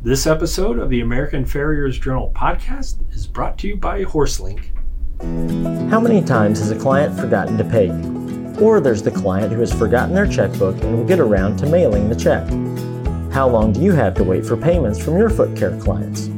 This episode of the American Farriers Journal podcast is brought to you by HorseLink. How many times has a client forgotten to pay you? Or there's the client who has forgotten their checkbook and will get around to mailing the check. How long do you have to wait for payments from your foot care clients?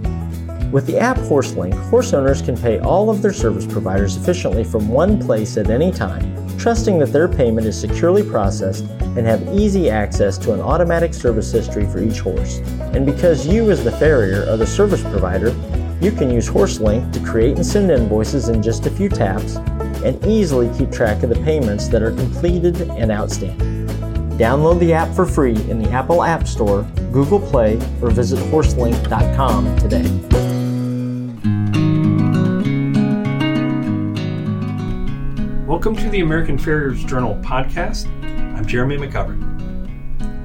With the app HorseLink, horse owners can pay all of their service providers efficiently from one place at any time, trusting that their payment is securely processed and have easy access to an automatic service history for each horse. And because you, as the farrier, are the service provider, you can use HorseLink to create and send invoices in just a few taps and easily keep track of the payments that are completed and outstanding. Download the app for free in the Apple App Store, Google Play, or visit horselink.com today. Welcome to the American Farriers Journal podcast. I'm Jeremy McGovern.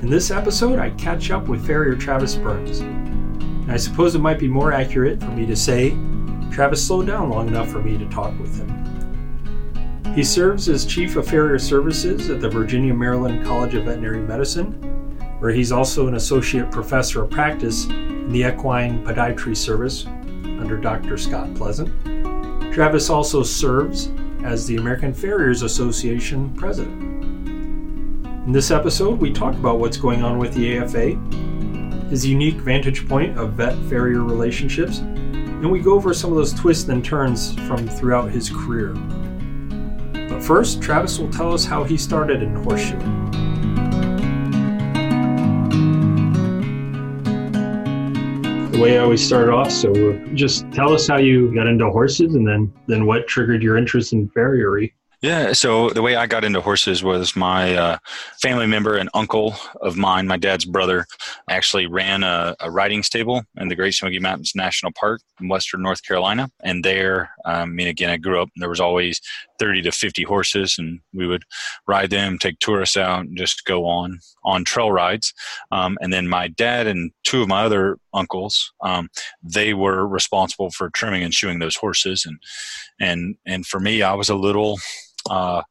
In this episode, I catch up with farrier Travis Burns. And I suppose it might be more accurate for me to say Travis slowed down long enough for me to talk with him. He serves as Chief of Farrier Services at the Virginia Maryland College of Veterinary Medicine, where he's also an Associate Professor of Practice in the Equine Podiatry Service under Dr. Scott Pleasant. Travis also serves as the American Farriers Association president. In this episode, we talk about what's going on with the AFA, his unique vantage point of vet farrier relationships, and we go over some of those twists and turns from throughout his career. But first, Travis will tell us how he started in horseshoeing. The way I always start off. So uh, just tell us how you got into horses and then then what triggered your interest in farriery. Yeah, so the way I got into horses was my uh, family member and uncle of mine, my dad's brother, actually ran a, a, riding stable in the Great Smoky Mountains National Park in western North Carolina. And there, um, I mean, again, I grew up, there was always 30 to 50 horses, and we would ride them, take tourists out, and just go on on trail rides. Um, and then my dad and two of my other uncles, um, they were responsible for trimming and shoeing those horses. And and and for me, I was a little uh,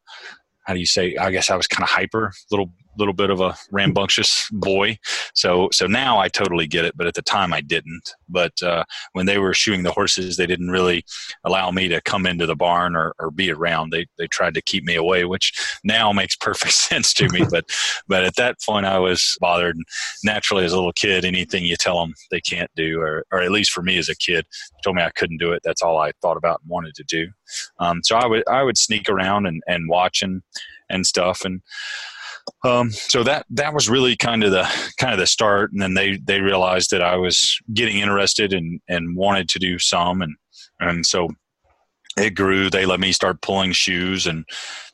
how do you say? I guess I was kind of hyper, little little bit of a rambunctious boy. So so now I totally get it, but at the time I didn't. But uh, when they were shoeing the horses, they didn't really allow me to come into the barn or, or be around. They they tried to keep me away, which now makes perfect sense to me. but but at that point I was bothered. Naturally, as a little kid, anything you tell them they can't do, or or at least for me as a kid, told me I couldn't do it. That's all I thought about and wanted to do. Um, so I would I would sneak around and and watch and and stuff and um, so that that was really kind of the kind of the start, and then they they realized that I was getting interested and and wanted to do some, and and so it grew. They let me start pulling shoes and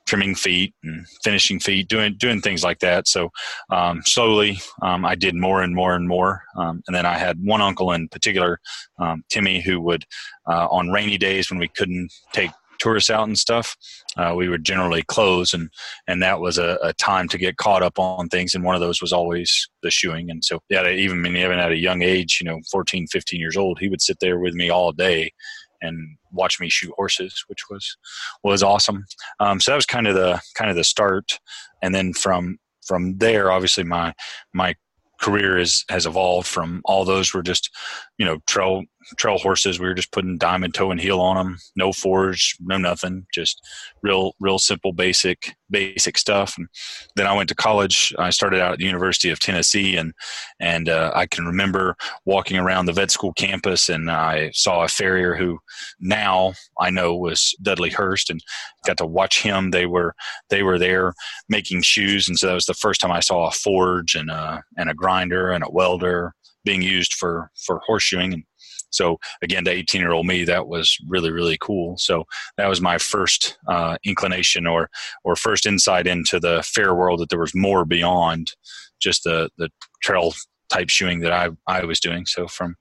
trimming feet and finishing feet, doing doing things like that. So um, slowly, um, I did more and more and more. Um, and then I had one uncle in particular, um, Timmy, who would uh, on rainy days when we couldn't take tourists out and stuff, uh, we would generally close, and and that was a, a, time to get caught up on things. And one of those was always the shoeing. And so, yeah, even even at a young age, you know, 14, 15 years old, he would sit there with me all day and watch me shoot horses, which was was awesome. Um, so that was kind of the kind of the start, and then from from there, obviously my my career is, has evolved from all those were just you know trail trail horses. We were just putting diamond toe and heel on them no forge no nothing. Just real real simple basic basic stuff. And then i went to college. I started out at the university of tennessee and and uh, i can remember walking around the vet school campus and i saw a farrier who now i know was dudley hurst and got to watch him. They were they were there making shoes and so that was the first time i saw a forge and a and a grinder and a welder being used for for horseshoeing. And so again, to 18 year old me, that was really really cool. So that was my first uh, inclination or or first insight into the farrier world that there was more beyond just the the trail type shoeing that I I was doing. So from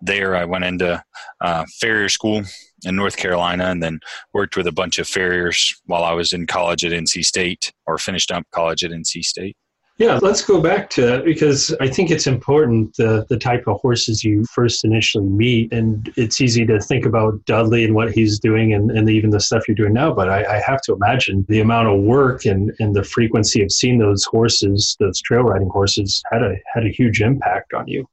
there, I went into uh, farrier school in North Carolina, and then worked with a bunch of farriers while I was in college at NC State, or finished up college at NC State. Yeah, let's go back to that because I think it's important the the type of horses you first initially meet, and it's easy to think about Dudley and what he's doing, and, and even the stuff you're doing now. But I, I have to imagine the amount of work and, and the frequency of seeing those horses, those trail riding horses, had a had a huge impact on you.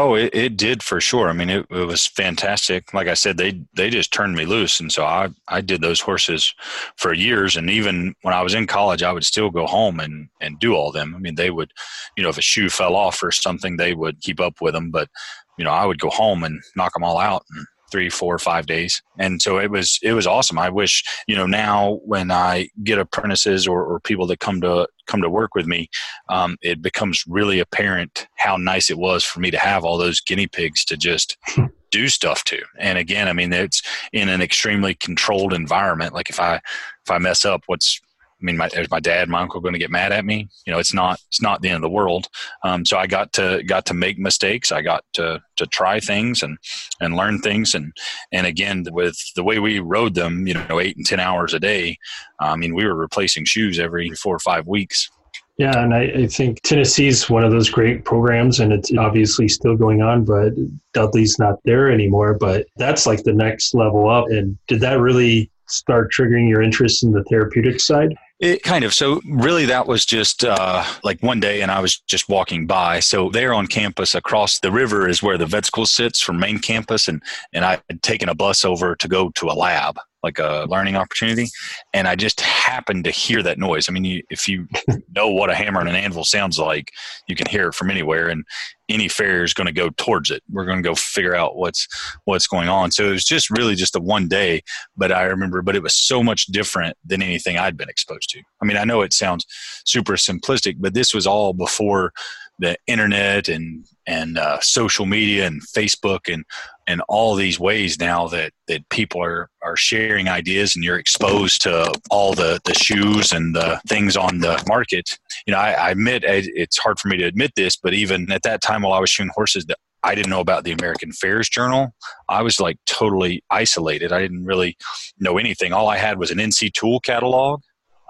Oh, it, it did for sure. I mean, it, it was fantastic. Like I said, they they just turned me loose, and so I I did those horses for years. And even when I was in college, I would still go home and and do all them. I mean, they would, you know, if a shoe fell off or something, they would keep up with them. But you know, I would go home and knock them all out and three, four, five days. And so it was it was awesome. I wish you know now when I get apprentices or, or people that come to come to work with me, um, it becomes really apparent how nice it was for me to have all those guinea pigs to just do stuff to. And again, I mean it's in an extremely controlled environment. Like if I if I mess up, what's I mean, my, is my dad, my uncle going to get mad at me? You know, it's not it's not the end of the world. Um, so I got to got to make mistakes. I got to to try things and and learn things. And and again, with the way we rode them, you know, eight and ten hours a day. I mean, we were replacing shoes every four or five weeks. Yeah, and I, I think Tennessee's one of those great programs, and it's obviously still going on, but Dudley's not there anymore. But that's like the next level up. And did that really start triggering your interest in the therapeutic side? It kind of. So really, that was just uh, like one day, and I was just walking by. So there on campus, across the river, is where the vet school sits from main campus, and and I had taken a bus over to go to a lab, like a learning opportunity, and I just happened to hear that noise. I mean, you, if you know what a hammer and an anvil sounds like, you can hear it from anywhere, and any farrier is going to go towards it. We're going to go figure out what's what's going on. So it was just really just a one day, but I remember, but it was so much different than anything I'd been exposed to. I mean, I know it sounds super simplistic, but this was all before the internet and and uh, social media and Facebook and and all these ways now that that people are are sharing ideas and you're exposed to all the the shoes and the things on the market. You know, I, I admit it's hard for me to admit this, but even at that time while I was shoeing horses, that I didn't know about the American Farriers Journal. I was like totally isolated. I didn't really know anything. All I had was an NC Tool catalog.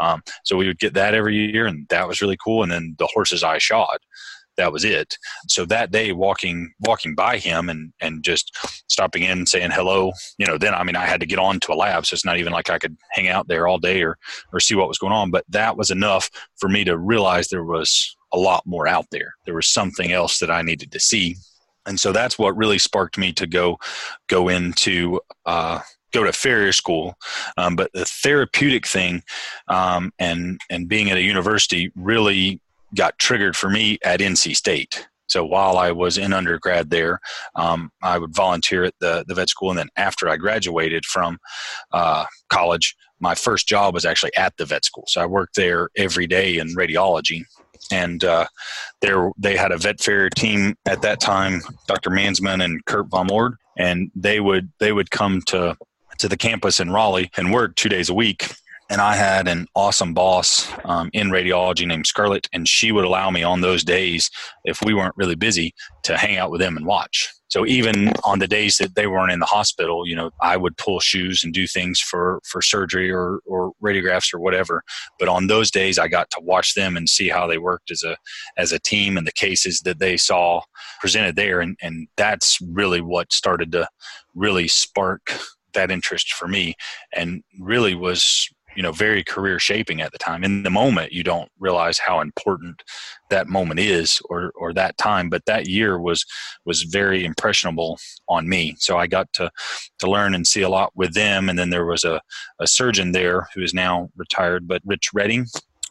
Um, so we would get that every year, and that was really cool. And then the horses I shod that was it. So that day, walking walking by him and and just stopping in and saying hello, you know, then I mean I had to get on to a lab, so it's not even like I could hang out there all day or or see what was going on. But that was enough for me to realize there was a lot more out there. There was something else that I needed to see, and so that's what really sparked me to go go into. Uh, go to farrier school, um, but the therapeutic thing um, and and being at a university really got triggered for me at NC State. So while I was in undergrad there, um, I would volunteer at the, the vet school. And then after I graduated from uh, college, my first job was actually at the vet school. So I worked there every day in radiology. And uh, there, they had a vet farrier team at that time, Dr. Mansmann and Kurt Von Lord, and they would they would come to to the campus in Raleigh and work two days a week and I had an awesome boss um, in radiology named Scarlett, and she would allow me on those days, if we weren't really busy, to hang out with them and watch. So even on the days that they weren't in the hospital, you know, I would pull shoes and do things for for surgery or or radiographs or whatever. But on those days, I got to watch them and see how they worked as a as a team and the cases that they saw presented there, and and that's really what started to really spark that interest for me, and really was you know very career shaping at the time. In the moment you don't realize how important that moment is or or that time but that year was was very impressionable on me. So i got to to learn and see a lot with them and then there was a, a surgeon there who is now retired but rich redding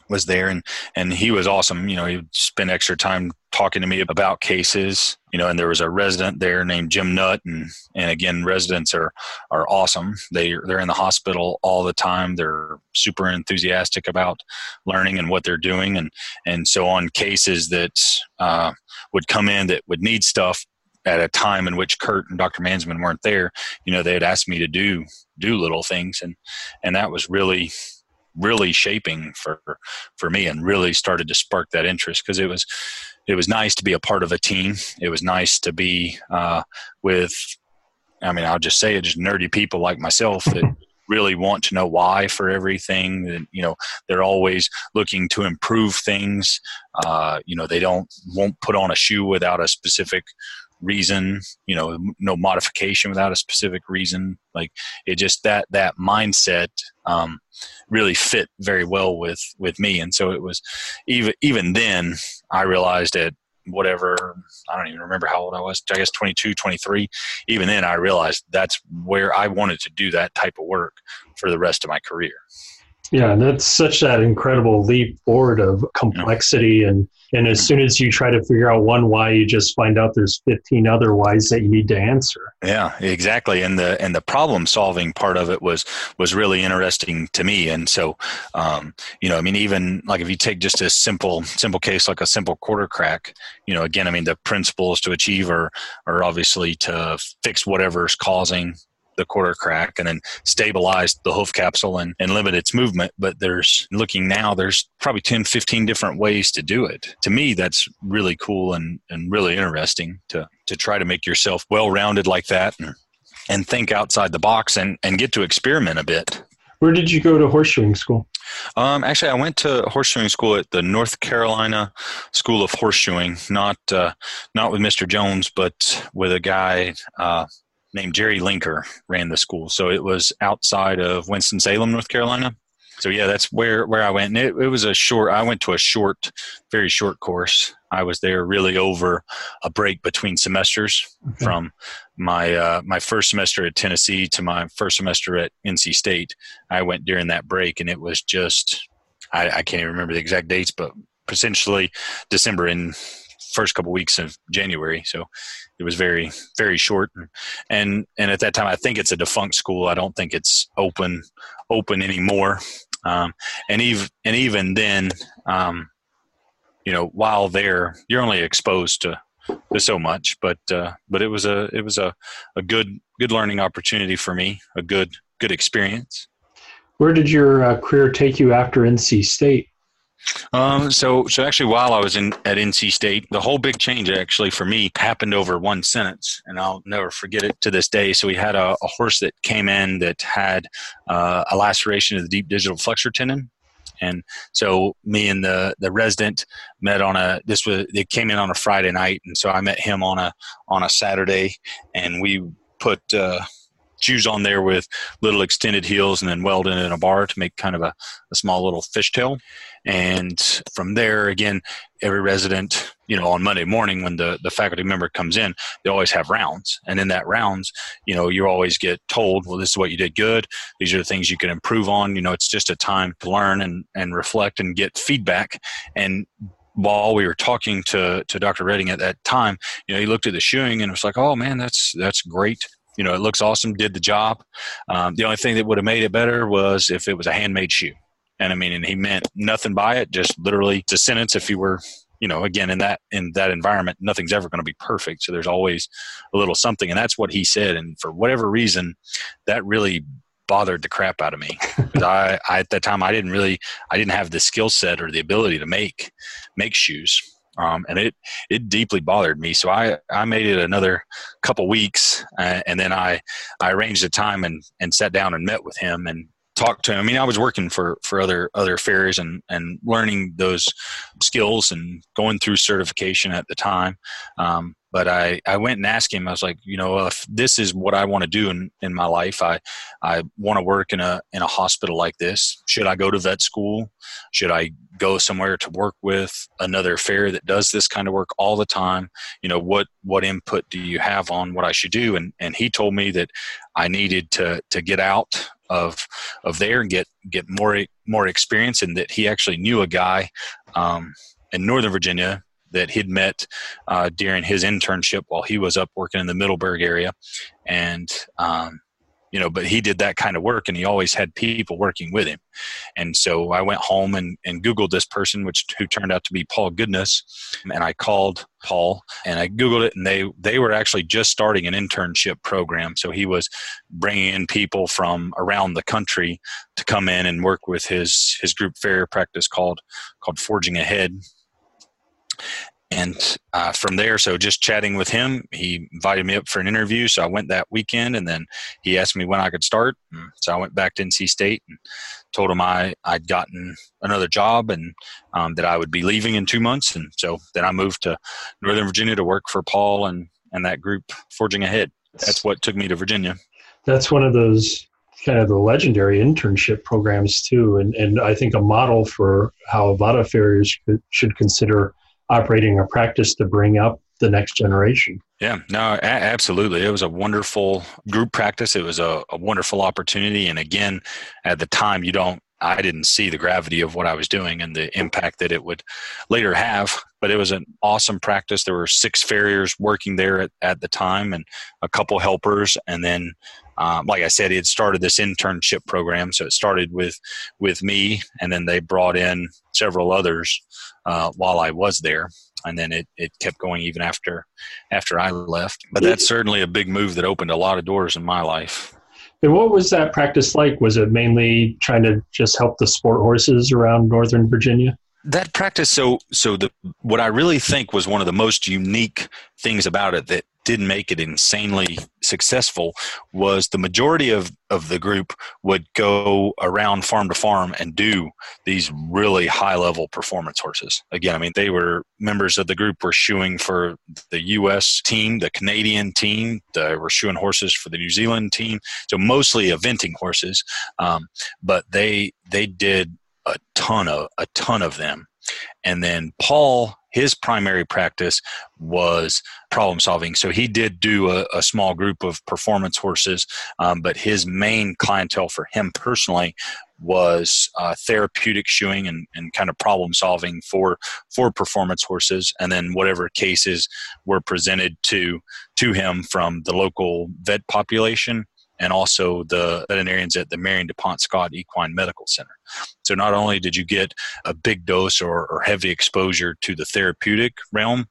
was there and and he was awesome. You know he would spend extra time talking to me about cases you know and there was a resident there named jim nutt and and again residents are are awesome they they're in the hospital all the time they're super enthusiastic about learning and what they're doing and and so on cases that uh, would come in that would need stuff at a time in which Kurt and Dr. Mansmann weren't there, you know, they had asked me to do do little things, and and that was really really shaping for for me and really started to spark that interest because it was it was nice to be a part of a team. It was nice to be uh, with, I mean, I'll just say it, just nerdy people like myself that really want to know why for everything. And you know, they're always looking to improve things. Uh, you know, they don't won't put on a shoe without a specific reason you know no modification without a specific reason. Like it just that that mindset um, really fit very well with with me. And so it was even even then i realized that whatever i don't even remember how old i was i guess 22 23 even then i realized that's where i wanted to do that type of work for the rest of my career yeah that's such that incredible leap forward of complexity and and as soon as you try to figure out one why, you just find out there's 15 other whys that you need to answer. Yeah, exactly. And the and the problem solving part of it was was really interesting to me. And so, um, you know, I mean, even like if you take just a simple simple case like a simple quarter crack, you know, again, I mean, the principles to achieve are are obviously to fix whatever's causing the quarter crack and then stabilize the hoof capsule and, and limit its movement. But there's looking now, there's probably 10, 15 different ways to do it. To me, that's really cool and, and really interesting to, to try to make yourself well rounded like that and, and think outside the box and, and get to experiment a bit. Where did you go to horseshoeing school? Um, actually, I went to horseshoeing school at the North Carolina School of Horseshoeing. Not uh, not with Mr. Jones, but with a guy uh, named Jerry Linker ran the school. So it was outside of Winston Salem, North Carolina. So yeah, that's where where I went. And it, it was a short. I went to a short, very short course. I was there really over a break between semesters, okay. from my uh, my first semester at Tennessee to my first semester at NC State. I went during that break, and it was just I, I can't even remember the exact dates, but potentially December and first couple weeks of January. So it was very very short. And and at that time i think it's a defunct school. I don't think it's open open anymore. Um, and even and even then um, you know while there you're only exposed to to so much but uh, but it was a it was a, a good good learning opportunity for me a good good experience. Where did your uh, career take you after nc state um, so, so actually, while I was in at NC State, the whole big change actually for me happened over one sentence, and I'll never forget it to this day. So, we had a, a horse that came in that had uh, a laceration of the deep digital flexor tendon, and so me and the the resident met on a this was it came in on a Friday night, and so I met him on a on a Saturday, and we put. Uh, shoes on there with little extended heels and then welded in a bar to make kind of a, a small little fishtail and from there, again, every resident, you know, on Monday morning when the, the faculty member comes in, they always have rounds. And in that rounds, you know, you always get told, well, this is what you did good. These are the things you can improve on. You know, it's just a time to learn and, and reflect and get feedback. And while we were talking to, to Dr. Redding at that time, you know, he looked at the shoeing and was like, oh man, that's, that's great you know, it looks awesome, did the job. Um, the only thing that would have made it better was if it was a handmade shoe. And I mean, and he meant nothing by it, just literally it's a sentence. If you were, you know, again in that in that environment, nothing's ever going to be perfect. So there's always a little something, and that's what he said. And for whatever reason, that really bothered the crap out of me I, I at that time I didn't really I didn't have the skill set or the ability to make make shoes. Um, and it it deeply bothered me. So I I made it another couple weeks, uh, and then I I arranged a time and and sat down and met with him and talk to him. I mean, I was working for for other other farriers and and learning those skills and going through certification at the time. Um, but I, I went and asked him. I was like, you know, if this is what I want to do in, in my life, I I want to work in a in a hospital like this. Should I go to vet school? Should I go somewhere to work with another farrier that does this kind of work all the time? You know, what what input do you have on what I should do? And and he told me that I needed to to get out of of there and get get more more experience and that he actually knew a guy um, in Northern Virginia that he'd met uh, during his internship while he was up working in the Middleburg area. And um, you know but he did that kind of work and he always had people working with him. And so i went home and, and googled this person which who turned out to be paul goodness. And i called paul and i googled it and they they were actually just starting an internship program. So he was bringing in people from around the country to come in and work with his his group farrier practice called called forging ahead and uh, from there so just chatting with him he invited me up for an interview. So i went that weekend and then he asked me when i could start. So i went back to nc state and told him i i'd gotten another job and um, that i would be leaving in two months. And so then i moved to northern virginia to work for paul and and that group forging ahead. That's what took me to virginia. That's one of those kind of the legendary internship programs too. And and i think a model for how a lot of farriers should consider operating a practice to bring up the next generation. Yeah, no, a- absolutely. It was a wonderful group practice. It was a, a wonderful opportunity. And again, at the time, you don't I didn't see the gravity of what I was doing and the impact that it would later have. But it was an awesome practice. There were six farriers working there at, at the time and a couple helpers. And then, um, like I said, he had started this internship program. So it started with, with me, and then they brought in several others uh, while I was there and then it, it kept going even after after I left. But that's certainly a big move that opened a lot of doors in my life. And what was that practice like? Was it mainly trying to just help the sport horses around Northern Virginia? That practice, so so the what I really think was one of the most unique things about it that didn't make it insanely successful was the majority of, of the group would go around farm to farm and do these really high level performance horses. Again, I mean, they were members of the group were shoeing for the US team, the Canadian team, they were shoeing horses for the New Zealand team. So mostly eventing horses. Um, but they, they did a ton of, a ton of them. And then Paul his primary practice was problem solving. So he did do a, a small group of performance horses, um, but his main clientele for him personally was uh, therapeutic shoeing and, and kind of problem solving for for performance horses, and then whatever cases were presented to to him from the local vet population and also the veterinarians at the Marion DuPont Scott Equine Medical Center. So not only did you get a big dose or, or heavy exposure to the therapeutic realm,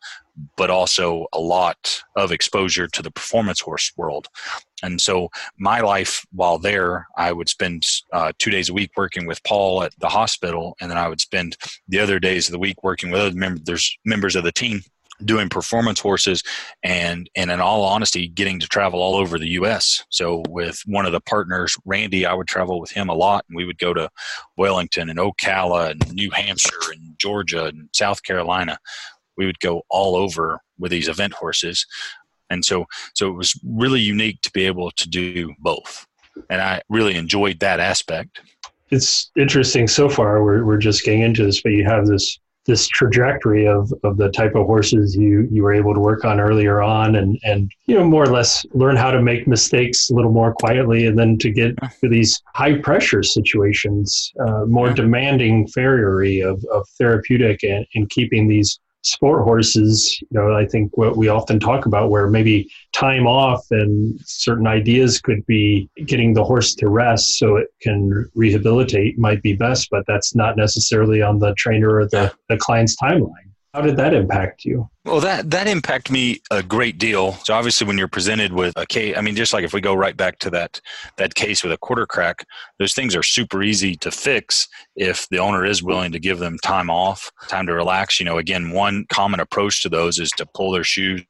but also a lot of exposure to the performance horse world. And so, my life while there, I would spend uh, two days a week working with Paul at the hospital, and then I would spend the other days of the week working with other members members of the team doing performance horses and and in all honesty getting to travel all over the US so with one of the partners Randy I would travel with him a lot and we would go to Wellington and Ocala and New Hampshire and Georgia and South Carolina. We would go all over with these event horses. And so so it was really unique to be able to do both. And I really enjoyed that aspect. It's interesting so far we're, we're just getting into this but you have this this trajectory of, of the type of horses you, you were able to work on earlier on and, and you know more or less learn how to make mistakes a little more quietly and then to get to these high pressure situations uh, more demanding farriery of, of therapeutic and, and keeping these sport horses, you know, I think what we often talk about where maybe time off and certain ideas could be getting the horse to rest so it can rehabilitate might be best, but that's not necessarily on the trainer or the, the client's timeline. How did that impact you? Well, that that impacted me a great deal. So obviously, when you're presented with a case, I mean, just like if we go right back to that that case with a quarter crack, those things are super easy to fix if the owner is willing to give them time off, time to relax. You know, again, one common approach to those is to pull their shoes,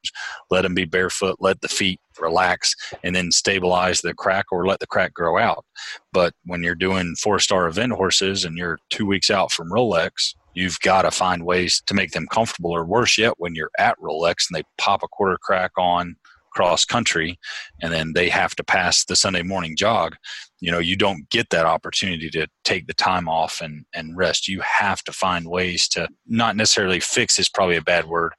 let them be barefoot, let the feet relax, and then stabilize the crack or let the crack grow out. But when you're doing four star event horses and you're two weeks out from Rolex, you've got to find ways to make them comfortable or worse yet when you're at rolex and they pop a quarter crack on cross country and then they have to pass the sunday morning jog you know you don't get that opportunity to take the time off and and rest. You have to find ways to not necessarily fix is probably a bad word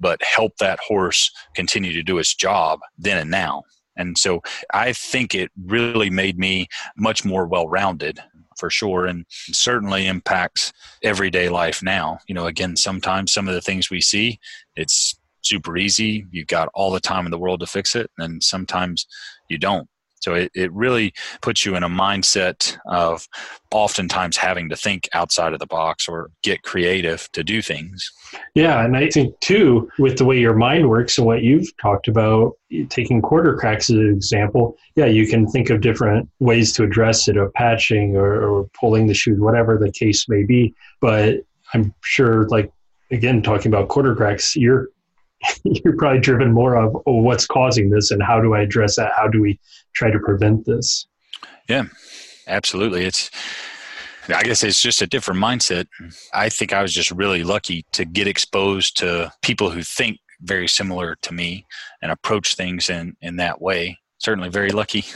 but help that horse continue to do its job then and now. And so I think it really made me much more well rounded for sure and certainly impacts everyday life now. You know again sometimes some of the things we see it's super easy. You've got all the time in the world to fix it and sometimes you don't so it, it really puts you in a mindset of oftentimes having to think outside of the box or get creative to do things. Yeah, and I think too, with the way your mind works and what you've talked about, taking quarter cracks as an example, yeah, you can think of different ways to address it, or patching or, or pulling the shoes, whatever the case may be. But I'm sure, like again, talking about quarter cracks, you're you're probably driven more of oh, what's causing this and how do I address that? How do we try to prevent this? Yeah, absolutely. It's I guess it's just a different mindset. I think I was just really lucky to get exposed to people who think very similar to me and approach things in in that way. Certainly very lucky.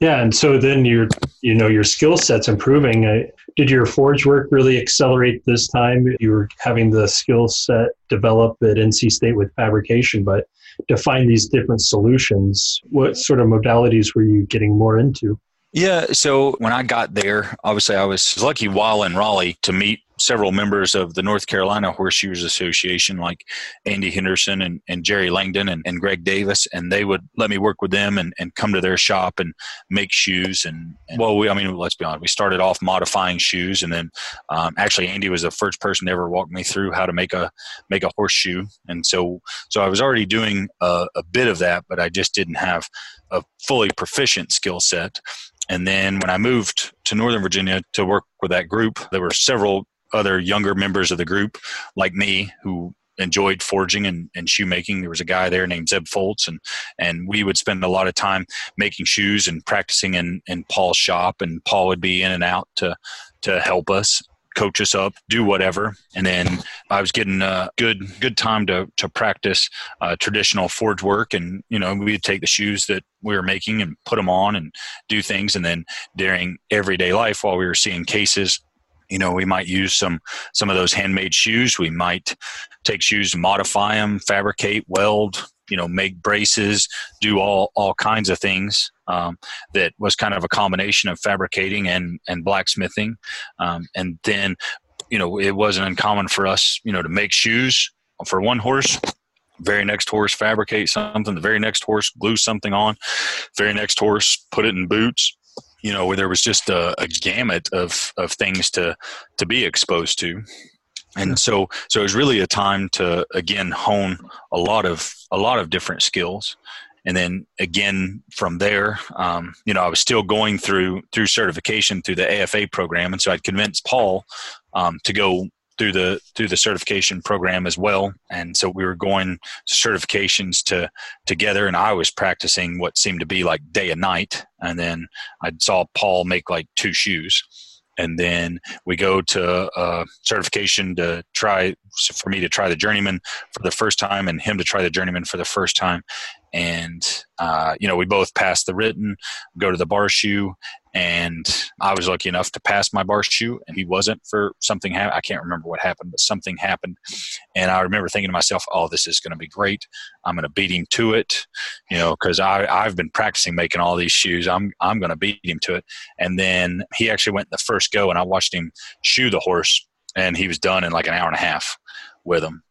Yeah, and so then your you know your skill set's improving. Did your forge work really accelerate this time? You were having the skill set develop at NC State with fabrication, but to find these different solutions, what sort of modalities were you getting more into? Yeah, so when I got there, obviously I was lucky while in Raleigh to meet several members of the North Carolina Horseshoers Association, like Andy Henderson and, and Jerry Langdon and, and Greg Davis, and they would let me work with them and, and come to their shop and make shoes. And, and well, we, I mean, let's be honest, we started off modifying shoes, and then um, actually Andy was the first person to ever walk me through how to make a make a horseshoe. And so, so I was already doing a, a bit of that, but I just didn't have a fully proficient skill set. And then when I moved to Northern Virginia to work with that group, there were several other younger members of the group like me who enjoyed forging and, and shoemaking. There was a guy there named Zeb Foltz, and and we would spend a lot of time making shoes and practicing in, in Paul's shop. And Paul would be in and out to to help us, coach us up, do whatever. And then I was getting a good good time to to practice uh, traditional forge work. And you know we'd take the shoes that we were making and put them on and do things. And then during everyday life, while we were seeing cases you know we might use some some of those handmade shoes. We might take shoes modify them fabricate weld you know make braces do all all kinds of things um, that was kind of a combination of fabricating and and blacksmithing. Um, and then you know it wasn't uncommon for us you know to make shoes for one horse very next horse fabricate something the very next horse glue something on very next horse put it in boots you know, where there was just a, a gamut of, of things to, to be exposed to. And so, so it was really a time to again hone a lot of a lot of different skills, and then again from there, um, you know, I was still going through through certification through the AFA program, and so I'd convinced Paul um, to go through the through the certification program as well. And so we were going certifications to together and i was practicing what seemed to be like day and night. And then i saw paul make like two shoes. And then we go to uh, certification to try for me to try the journeyman for the first time and him to try the journeyman for the first time. And uh, you know we both passed the written go to the bar shoe and I was lucky enough to pass my bar shoe, and he wasn't for something. Ha- I can't remember what happened, but something happened, and I remember thinking to myself, "Oh, this is going to be great. I'm going to beat him to it," you know, because I I've been practicing making all these shoes. I'm I'm going to beat him to it. And then he actually went the first go, and I watched him shoe the horse, and he was done in like an hour and a half with him.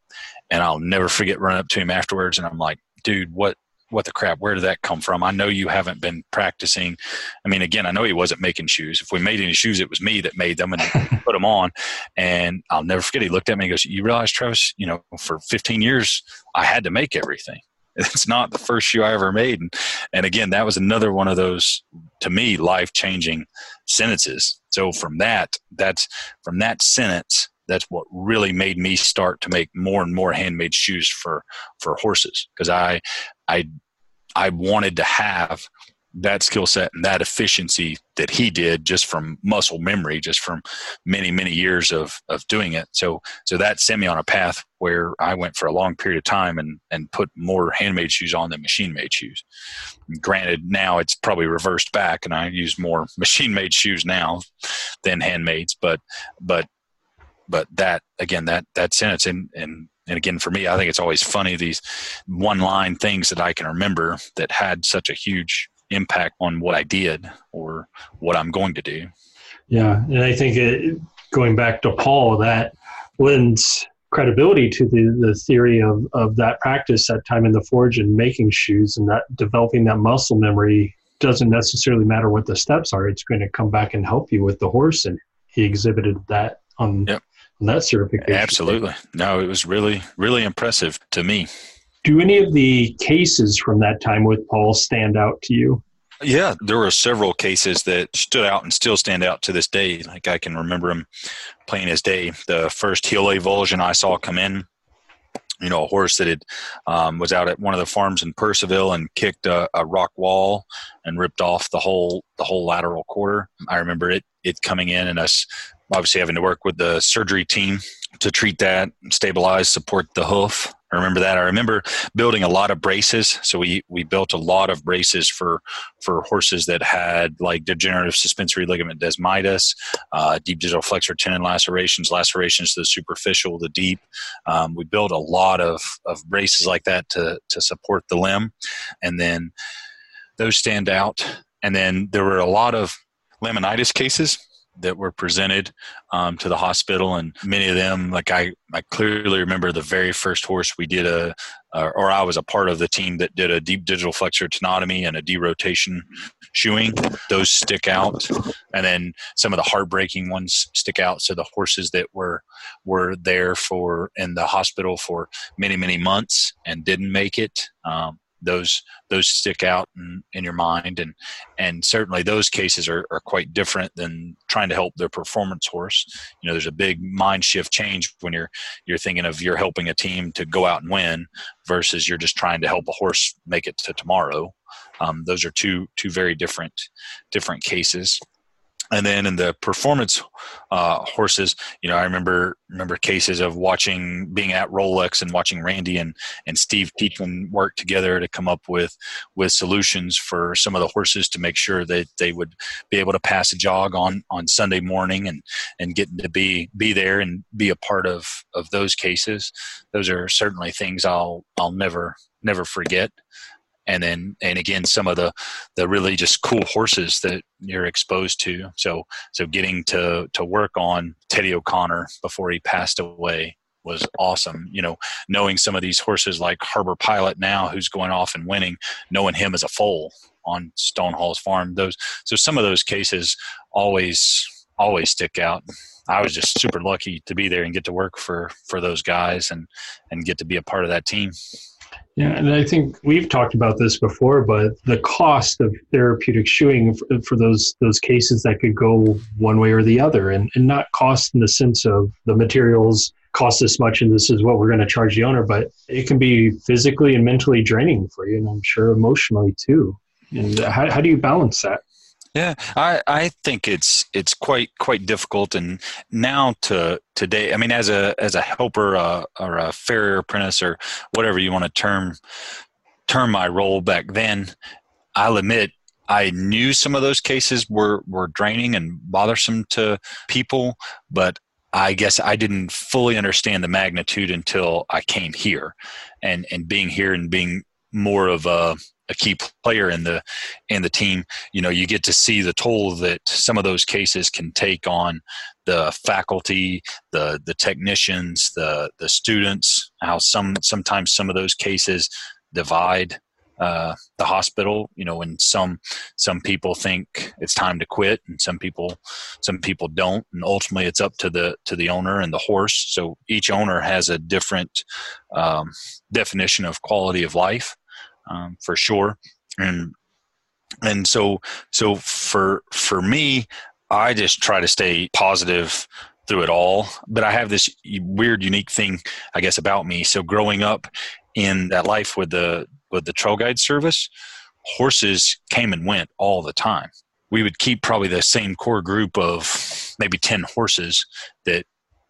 And I'll never forget running up to him afterwards, and I'm like, "Dude, what what the crap where did that come from? I know you haven't been practicing. I mean again i know he wasn't making shoes. If we made any shoes it was me that made them and put them on. And i'll never forget he looked at me and goes you realize travis you know for 15 years i had to make everything. It's not the first shoe i ever made. And, and again that was another one of those to me life changing sentences. So from that that's from that sentence that's what really made me start to make more and more handmade shoes for for horses. Because I I I wanted to have that skill set and that efficiency that he did just from muscle memory just from many many years of of doing it. So so that sent me on a path where i went for a long period of time and and put more handmade shoes on than machine made shoes. Granted now it's probably reversed back and i use more machine made shoes now than handmaids but but but that again that that sentence and and and again for me i think it's always funny these one line things that i can remember that had such a huge impact on what i did or what i'm going to do. Yeah and i think it, going back to paul that lends credibility to the, the theory of, of that practice that time in the forge and making shoes and that developing that muscle memory doesn't necessarily matter what the steps are. It's going to come back and help you with the horse and he exhibited that on yep that certification. Absolutely. No, it was really, really impressive to me. Do any of the cases from that time with Paul stand out to you? Yeah, there were several cases that stood out and still stand out to this day. Like I can remember him plain as day. The first heel avulsion I saw come in, you know, a horse that had um, was out at one of the farms in Purcellville and kicked a, a, rock wall and ripped off the whole the whole lateral quarter. I remember it it coming in and us obviously having to work with the surgery team to treat that, stabilize, support the hoof. I remember that. I remember building a lot of braces. So we we built a lot of braces for for horses that had like degenerative suspensory ligament desmitis, uh, deep digital flexor tendon lacerations, lacerations to the superficial, the deep. Um, we built a lot of of braces like that to to support the limb, and then those stand out. And then there were a lot of laminitis cases that were presented um, to the hospital, and many of them, like I, I clearly remember the very first horse we did a, uh, or I was a part of the team that did a deep digital flexor tenotomy and a derotation shoeing. Those stick out, and then some of the heartbreaking ones stick out. So the horses that were were there for in the hospital for many many months and didn't make it. Um, those those stick out in, in your mind. And and certainly those cases are, are quite different than trying to help their performance horse. You know there's a big mind shift change when you're you're thinking of you're helping a team to go out and win versus you're just trying to help a horse make it to tomorrow. Um, those are two two very different different cases and then in the performance uh, horses, you know, I remember remember cases of watching being at Rolex and watching Randy and and Steve Teichman work together to come up with with solutions for some of the horses to make sure that they would be able to pass a jog on on Sunday morning and and getting to be be there and be a part of of those cases. Those are certainly things I'll I'll never never forget and then and again some of the the really just cool horses that you're exposed to. So so getting to to work on teddy o'connor before he passed away was awesome. You know knowing some of these horses like harbor pilot now who's going off and winning knowing him as a foal on Stonehall's farm those so some of those cases always always stick out I was just super lucky to be there and get to work for for those guys and and get to be a part of that team. Yeah, and I think we've talked about this before, but the cost of therapeutic shoeing for, for, those those cases that could go one way or the other, and, and not cost in the sense of the materials cost this much and this is what we're going to charge the owner, but it can be physically and mentally draining for you, and I'm sure emotionally too. And how, how do you balance that? Yeah, I, I think it's it's quite quite difficult, and now to today, I mean, as a as a helper uh, or a farrier apprentice or whatever you want to term term my role back then, I'll admit I knew some of those cases were were draining and bothersome to people, but I guess I didn't fully understand the magnitude until I came here, and and being here and being more of a a key player in the in the team you know you get to see the toll that some of those cases can take on the faculty the the technicians the the students how some sometimes some of those cases divide uh, the hospital you know when some some people think it's time to quit and some people some people don't. And ultimately it's up to the to the owner and the horse. So each owner has a different um, definition of quality of life um, for sure. And and so so for for me, I just try to stay positive through it all. But I have this weird, unique thing, I guess, about me. So growing up in that life with the with the trail guide service, horses came and went all the time. We would keep probably the same core group of maybe ten horses that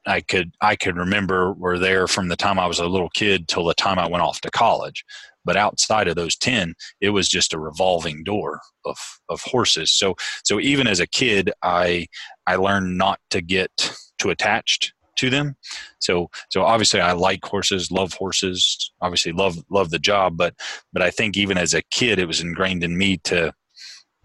I could I could remember were there from the time I was a little kid till the time I went off to college. But outside of those 10, it was just a revolving door of, of horses. So, so even as a kid, I, I learned not to get too attached to them. So, so obviously I like horses, love horses, obviously love, love the job. But, but I think even as a kid, it was ingrained in me to,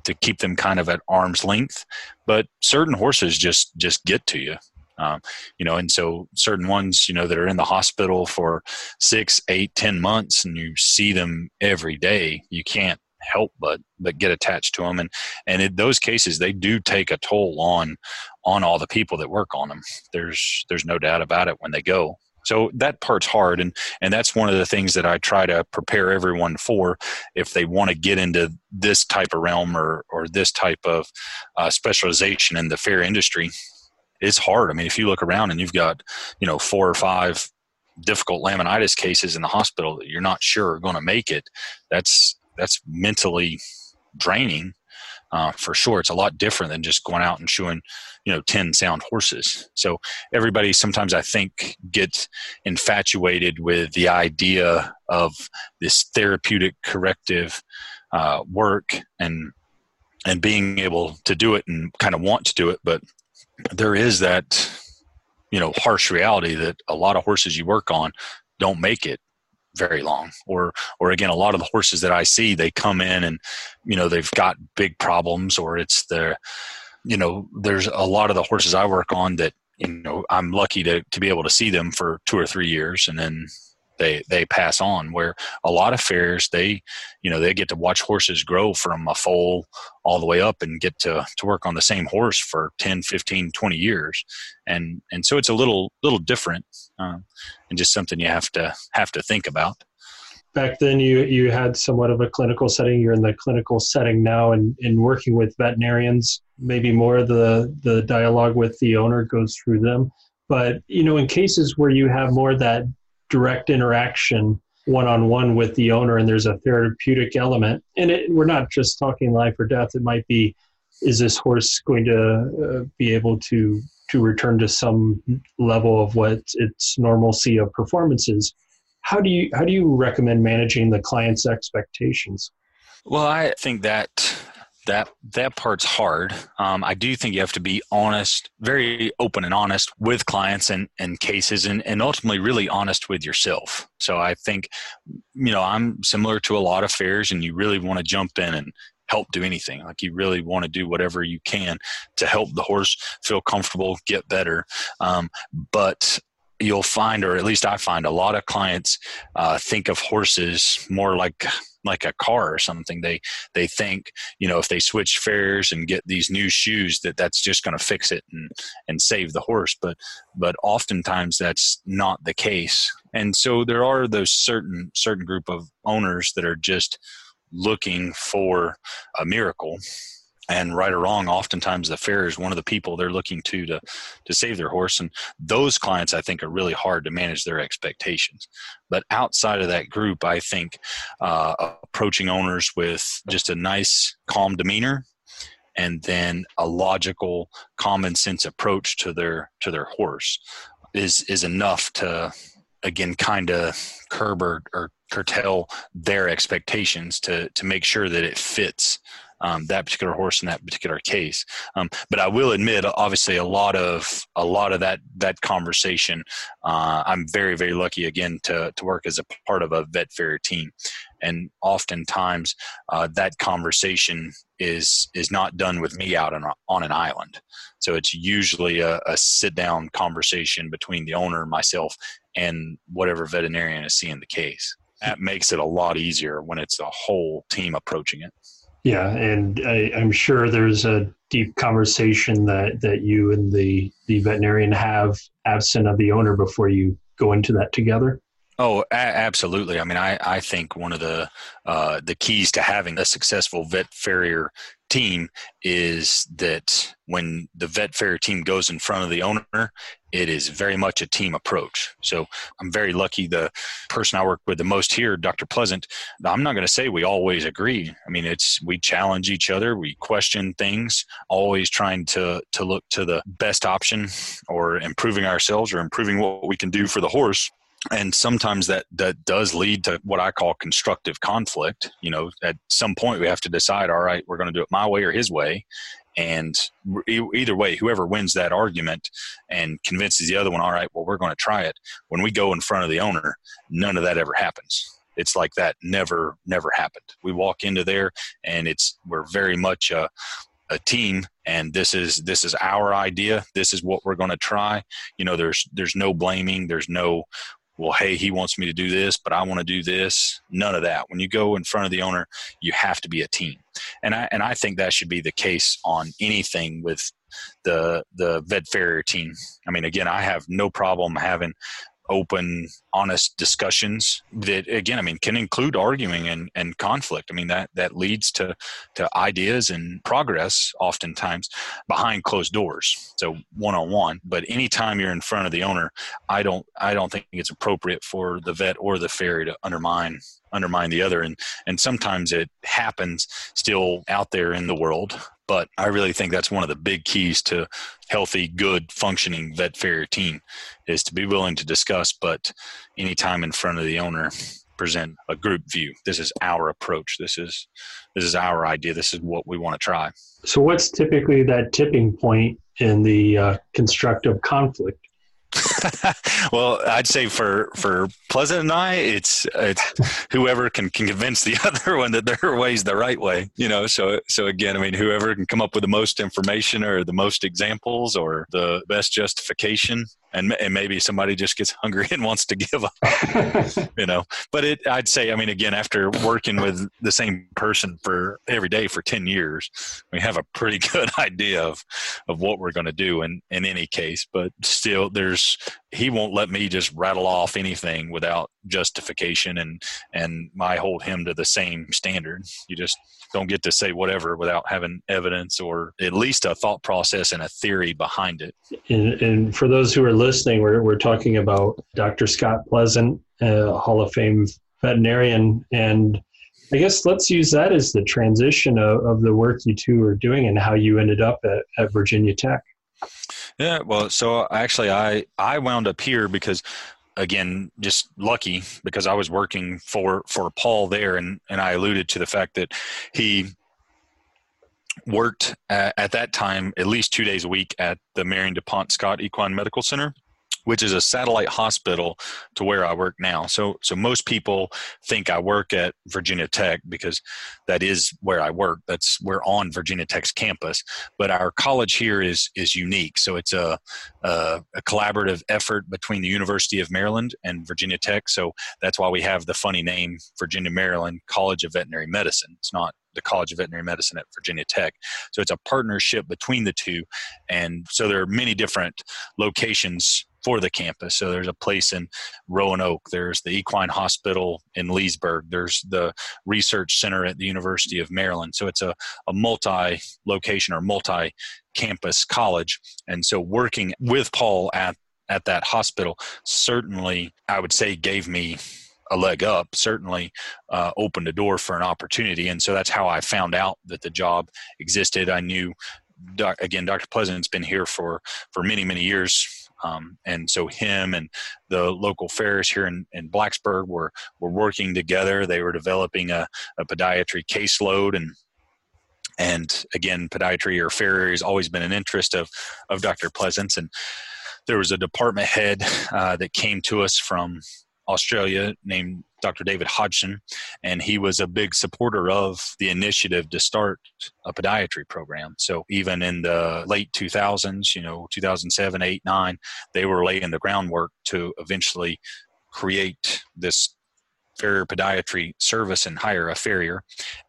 to keep them kind of at arm's length. But certain horses just, just get to you. Um, you know, and so certain ones, you know, that are in the hospital for six, eight, ten months, and you see them every day, you can't help but but get attached to them and and in those cases they do take a toll on on all the people that work on them there's there's no doubt about it when they go. So that part's hard and and that's one of the things that i try to prepare everyone for if they want to get into this type of realm or or this type of uh, specialization in the farrier industry it's hard. I mean, if you look around and you've got, you know, four or five difficult laminitis cases in the hospital that you're not sure are going to make it, that's that's mentally draining. uh, for sure. It's a lot different than just going out and showing, you know, 10 sound horses. So everybody sometimes I think gets infatuated with the idea of this therapeutic corrective uh, work and and being able to do it and kind of want to do it, but there is that you know harsh reality that a lot of horses you work on don't make it very long. Or or again a lot of the horses that i see they come in and you know they've got big problems or it's the you know there's a lot of the horses i work on that you know i'm lucky to to be able to see them for two or three years and then they they pass on where a lot of farriers they you know they get to watch horses grow from a foal all the way up and get to to work on the same horse for 10 15 20 years. And and so it's a little little different uh, and just something you have to have to think about. Back then you you had somewhat of a clinical setting. You're in the clinical setting now and in working with veterinarians. Maybe more the the dialogue with the owner goes through them. But you know in cases where you have more that direct interaction one on one with the owner and there's a therapeutic element. And it, we're not just talking life or death, it might be is this horse going to uh, be able to to return to some level of what its normalcy of performance is? How do you how do you recommend managing the client's expectations? Well i think that that that part's hard. Um, I do think you have to be honest, very open and honest with clients and, and cases, and, and ultimately really honest with yourself. So I think, you know, I'm similar to a lot of farriers, and you really want to jump in and help do anything. Like you really want to do whatever you can to help the horse feel comfortable, get better. Um, but you'll find, or at least I find, a lot of clients uh, think of horses more like like a car or something. They they think you know if they switch farriers and get these new shoes that that's just going to fix it and and save the horse. But but oftentimes that's not the case. And so there are those certain certain group of owners that are just looking for a miracle and right or wrong oftentimes the farrier is one of the people they're looking to to to save their horse and those clients i think are really hard to manage their expectations. But outside of that group i think uh, approaching owners with just a nice calm demeanor and then a logical common sense approach to their to their horse is is enough to again kind of curb or, or curtail their expectations to to make sure that it fits um, that particular horse in that particular case. Um, but I will admit, obviously, a lot of a lot of that that conversation. Uh, I'm very very lucky again to to work as a part of a vet farrier team, and oftentimes uh, that conversation is is not done with me out on, on an island. So it's usually a, a sit down conversation between the owner, myself, and whatever veterinarian is seeing the case. That makes it a lot easier when it's a whole team approaching it. Yeah, and I, am sure there's a deep conversation that, that you and the, the veterinarian have absent of the owner before you go into that together. Oh, a- absolutely. I mean, I, I think one of the uh, the keys to having a successful vet farrier team is that when the vet farrier team goes in front of the owner, it is very much a team approach. So I'm very lucky. The person I work with the most here, Dr. Pleasant, I'm not going to say we always agree. I mean, it's we challenge each other, we question things, always trying to to look to the best option or improving ourselves or improving what we can do for the horse and sometimes that that does lead to what I call constructive conflict. You know, at some point we have to decide, all right, we're going to do it my way or his way, and either way, whoever wins that argument and convinces the other one, all right, well, we're going to try it. When we go in front of the owner, none of that ever happens. It's like that never never happened. We walk into there, and it's we're very much a a team and this is this is our idea this is what we're going to try you know there's there's no blaming there's no well, hey, he wants me to do this, but I want to do this. None of that. When you go in front of the owner, you have to be a team. And I and I think that should be the case on anything with the the vet farrier team. I mean, again, I have no problem having open, honest discussions that, again, I mean, can include arguing and, and conflict. I mean, that, that leads to, to ideas and progress oftentimes behind closed doors. So one on one. But anytime you're in front of the owner, I don't, I don't think it's appropriate for the vet or the farrier to undermine undermine the other and and sometimes it happens still out there in the world but I really think that's one of the big keys to healthy, good, functioning vet farrier team is to be willing to discuss, but anytime in front of the owner, present a group view. This is our approach. This is this is our idea. This is what we want to try. So, what's typically that tipping point in the uh, constructive conflict? well, I'd say for for Pleasant and I, it's it's whoever can, can convince the other one that their way is the right way. You know, so so again, I mean, whoever can come up with the most information or the most examples or the best justification and, and maybe somebody just gets hungry and wants to give up you know but it i'd say i mean again after working with the same person for every day for 10 years we have a pretty good idea of of what we're going to do in in any case but still there's he won't let me just rattle off anything without justification and and I hold him to the same standard. You just don't get to say whatever without having evidence or at least a thought process and a theory behind it. And, and for those who are listening, we're, we're talking about Dr. Scott Pleasant, uh, Hall of Fame veterinarian. And I guess let's use that as the transition of, of the work you two are doing and how you ended up at, at Virginia Tech. Yeah, well, so actually, I I wound up here because again just lucky because I was working for for Paul there, and and I alluded to the fact that he worked at, at that time at least two days a week at the Marion DuPont Scott Equine Medical Center which is a satellite hospital to where I work now. So, so most people think I work at Virginia Tech because that is where I work. That's we're on Virginia Tech's campus. But our college here is is unique. So it's a, a, a collaborative effort between the University of Maryland and Virginia Tech. So that's why we have the funny name Virginia Maryland College of Veterinary Medicine. It's not the College of Veterinary Medicine at Virginia Tech. So it's a partnership between the two. And so there are many different locations for the campus. So there's a place in Roanoke, there's the Equine Hospital in Leesburg, there's the Research Center at the University of Maryland. So it's a, a multi location or multi campus college. And so working with Paul at at that hospital certainly I would say gave me a leg up certainly uh, opened a door for an opportunity and so that's how i found out that the job existed i knew again dr pleasant's been here for for many many years um, and so him and the local farriers here in, in Blacksburg were, were working together. They were developing a, a podiatry caseload and and again, podiatry or farrier has always been an interest of, of Dr. Pleasant's. And there was a department head uh, that came to us from Australia named Dr. David Hodgson, and he was a big supporter of the initiative to start a podiatry program. So even in the late 2000s, you know, 2007, 8, 9, they were laying the groundwork to eventually create this farrier podiatry service and hire a farrier.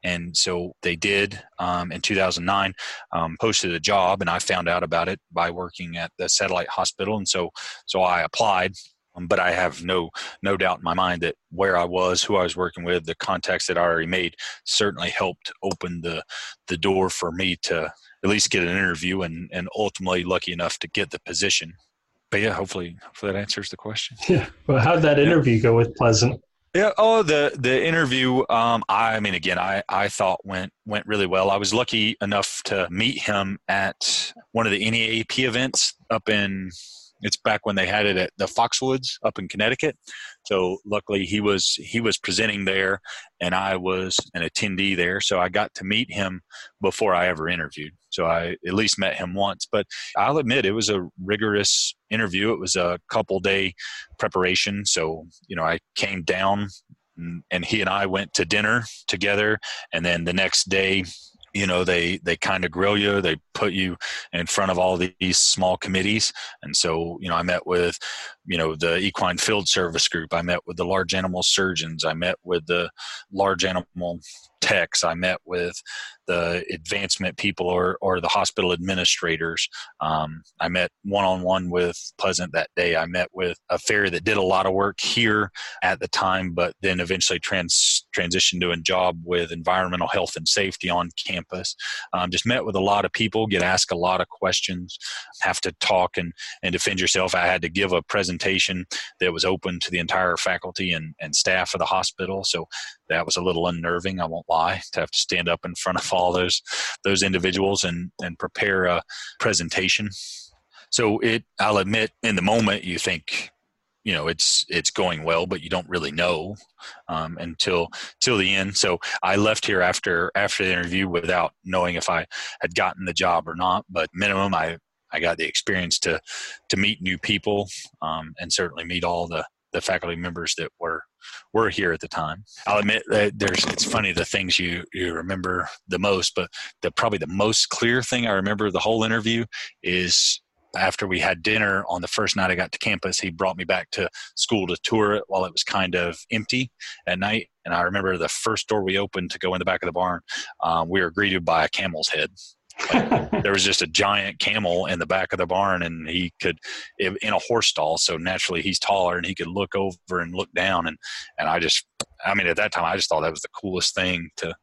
And so they did um, in 2009, um, posted a job, and I found out about it by working at the satellite hospital. And so, so I applied um, but I have no no doubt in my mind that where I was, who I was working with, the contacts that I already made certainly helped open the the door for me to at least get an interview and and ultimately lucky enough to get the position. But yeah, hopefully, hopefully that answers the question. Yeah. Well, how'd that interview yeah. go with Pleasant? Yeah. Oh, the the interview. Um, I mean, again, I I thought went went really well. I was lucky enough to meet him at one of the NEAP events up in it's back when they had it at the Foxwoods up in Connecticut. So luckily he was he was presenting there, and I was an attendee there. So I got to meet him before I ever interviewed. So I at least met him once. But I'll admit it was a rigorous interview. It was a couple day preparation. So you know I came down and he and I went to dinner together, and then the next day you know they they kind of grill you they put you in front of all these small committees and so you know i met with you know the equine field service group i met with the large animal surgeons i met with the large animal techs. I met with the advancement people or, or the hospital administrators. Um, I met one on one with Pleasant that day. I met with a farrier that did a lot of work here at the time, but then eventually trans, transitioned to a job with environmental health and safety on campus. Um, just met with a lot of people, get asked a lot of questions, have to talk and, and defend yourself. I had to give a presentation that was open to the entire faculty and, and staff of the hospital. So that was a little unnerving. I won't lie to have to stand up in front of all those those individuals and and prepare a presentation. So it, I'll admit, in the moment you think, you know, it's it's going well, but you don't really know um, until till the end. So I left here after after the interview without knowing if I had gotten the job or not. But minimum, I I got the experience to to meet new people um, and certainly meet all the the faculty members that were were here at the time. I'll admit that there's it's funny the things you you remember the most, but the probably the most clear thing I remember the whole interview is after we had dinner on the first night I got to campus, he brought me back to school to tour it while it was kind of empty at night. And I remember the first door we opened to go in the back of the barn, um, we were greeted by a camel's head. Like, there was just a giant camel in the back of the barn, and he could in a horse stall. So naturally, he's taller, and he could look over and look down. And and I just, I mean, at that time, I just thought that was the coolest thing to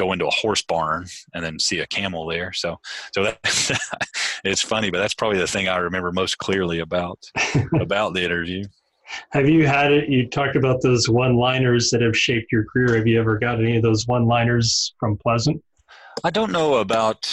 go into a horse barn and then see a camel there. So so that it's funny, but that's probably the thing I remember most clearly about about the interview. Have you had it? You talked about those one liners that have shaped your career. Have you ever got any of those one liners from Pleasant? I don't know about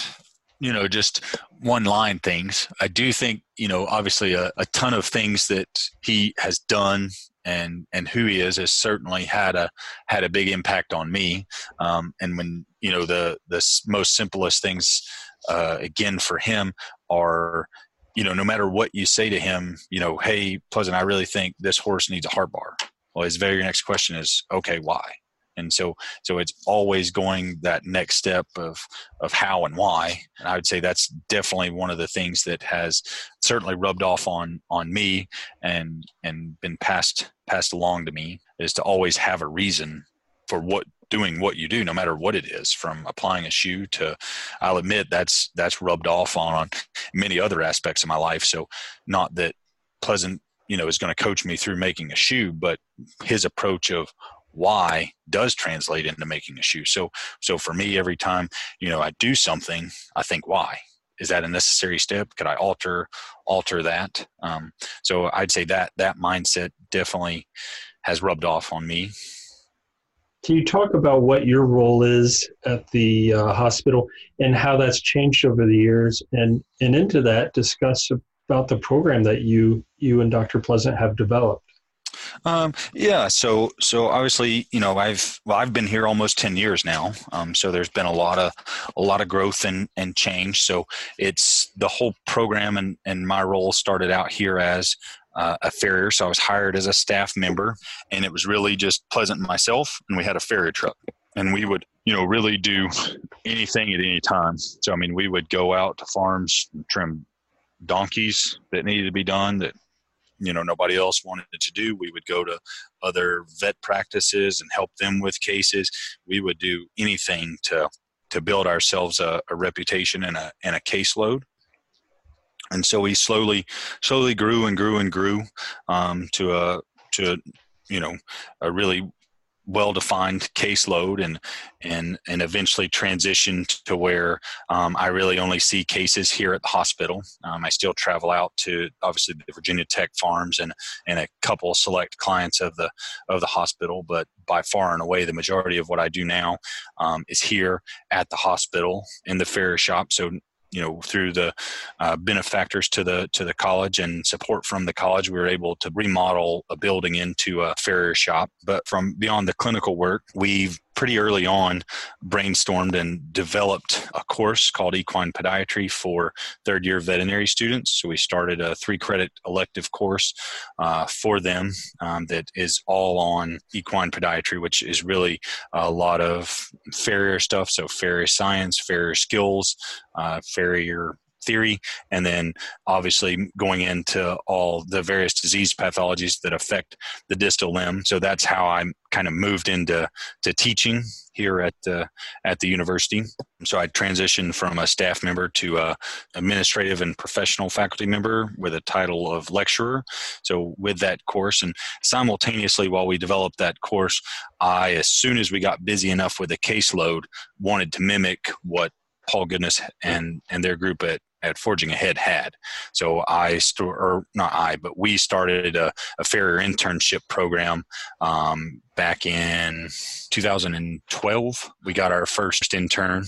you know just one line things. I do think you know obviously a, a ton of things that he has done and and who he is has certainly had a had a big impact on me. Um, and when you know the the most simplest things uh, again for him are you know no matter what you say to him, you know, hey Pleasant, I really think this horse needs a heart bar. Well, his very next question is, okay, why? And so so it's always going that next step of of how and why. And i would say that's definitely one of the things that has certainly rubbed off on on me and and been passed passed along to me is to always have a reason for what doing what you do no matter what it is from applying a shoe to i'll admit that's that's rubbed off on on many other aspects of my life. So not that pleasant you know is going to coach me through making a shoe but his approach of why does translate into making a shoe. So so for me, every time you know I do something, I think why is that a necessary step? Could I alter alter that? Um, so I'd say that that mindset definitely has rubbed off on me. Can you talk about what your role is at the uh, hospital and how that's changed over the years, and and into that discuss about the program that you you and Dr. Pleasant have developed? Um, yeah, so so obviously, you know, I've well, I've been here almost ten years now. Um, so there's been a lot of a lot of growth and and change. So it's the whole program and and my role started out here as uh, a farrier. So I was hired as a staff member, and it was really just Pleasant myself, and we had a farrier truck, and we would you know really do anything at any time. So I mean, we would go out to farms, trim donkeys that needed to be done that you know nobody else wanted to do we would go to other vet practices and help them with cases. We would do anything to to build ourselves a, a reputation and a and a caseload. And so we slowly slowly grew and grew and grew um, to a to you know a really well defined caseload and and and eventually transition to where um, I really only see cases here at the hospital. Um, I still travel out to obviously the Virginia Tech farms and and a couple select clients of the of the hospital, but by far and away the majority of what I do now um, is here at the hospital in the farrier shop. So you know through the uh, benefactors to the to the college and support from the college we were able to remodel a building into a farrier shop. But from beyond the clinical work we've pretty early on brainstormed and developed a course called equine podiatry for third year veterinary students. So we started a three credit elective course uh, for them um, that is all on equine podiatry, which is really a lot of farrier stuff. So farrier science, farrier skills, uh, farrier theory, and then obviously going into all the various disease pathologies that affect the distal limb. So that's how I kind of moved into to teaching here at the at the university. So I transitioned from a staff member to a administrative and professional faculty member with a title of lecturer. So with that course, and simultaneously while we developed that course, I as soon as we got busy enough with the caseload, wanted to mimic what Paul Goodness and and their group at at Forging Ahead had. So I, st- or not I, but we started a, a farrier internship program um, back in 2012. We got our first intern,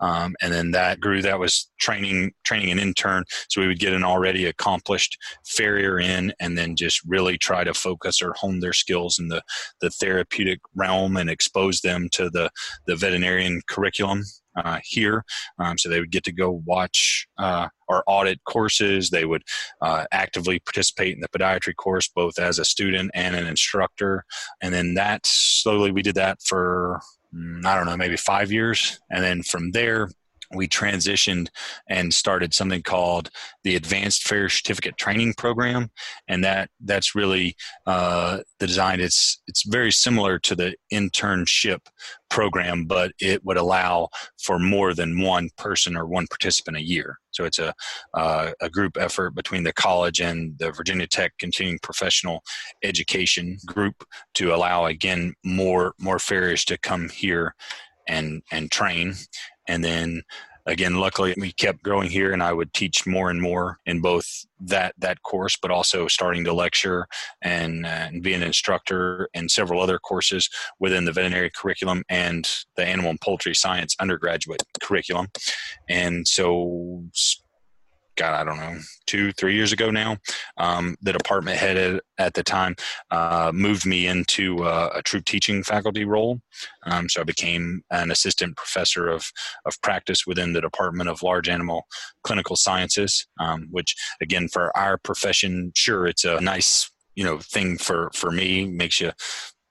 um, and then that grew. That was training training an intern, so we would get an already accomplished farrier in, and then just really try to focus or hone their skills in the the therapeutic realm and expose them to the the veterinarian curriculum uh, here. Um, so they would get to go watch uh, or audit courses. They would uh, actively participate in the podiatry course, both as a student and an instructor. And then that slowly we did that for, mm, I don't know, maybe five years. And then from there, we transitioned and started something called the Advanced Farrier Certificate Training Program, and that that's really uh, the design. It's it's very similar to the internship program, but it would allow for more than one person or one participant a year. So it's a uh, a group effort between the college and the Virginia Tech Continuing Professional Education group to allow again more more farriers to come here and and train and then again luckily we kept growing here and i would teach more and more in both that that course but also starting to lecture and, uh, and be an instructor in several other courses within the veterinary curriculum and the animal and poultry science undergraduate curriculum. And so God, I don't know, two, three years ago now, um, the department head at, the time uh, moved me into uh, a true teaching faculty role. Um, so I became an assistant professor of, of practice within the Department of Large Animal Clinical Sciences, um, which, again, for our profession, sure, it's a nice you know thing for for me makes you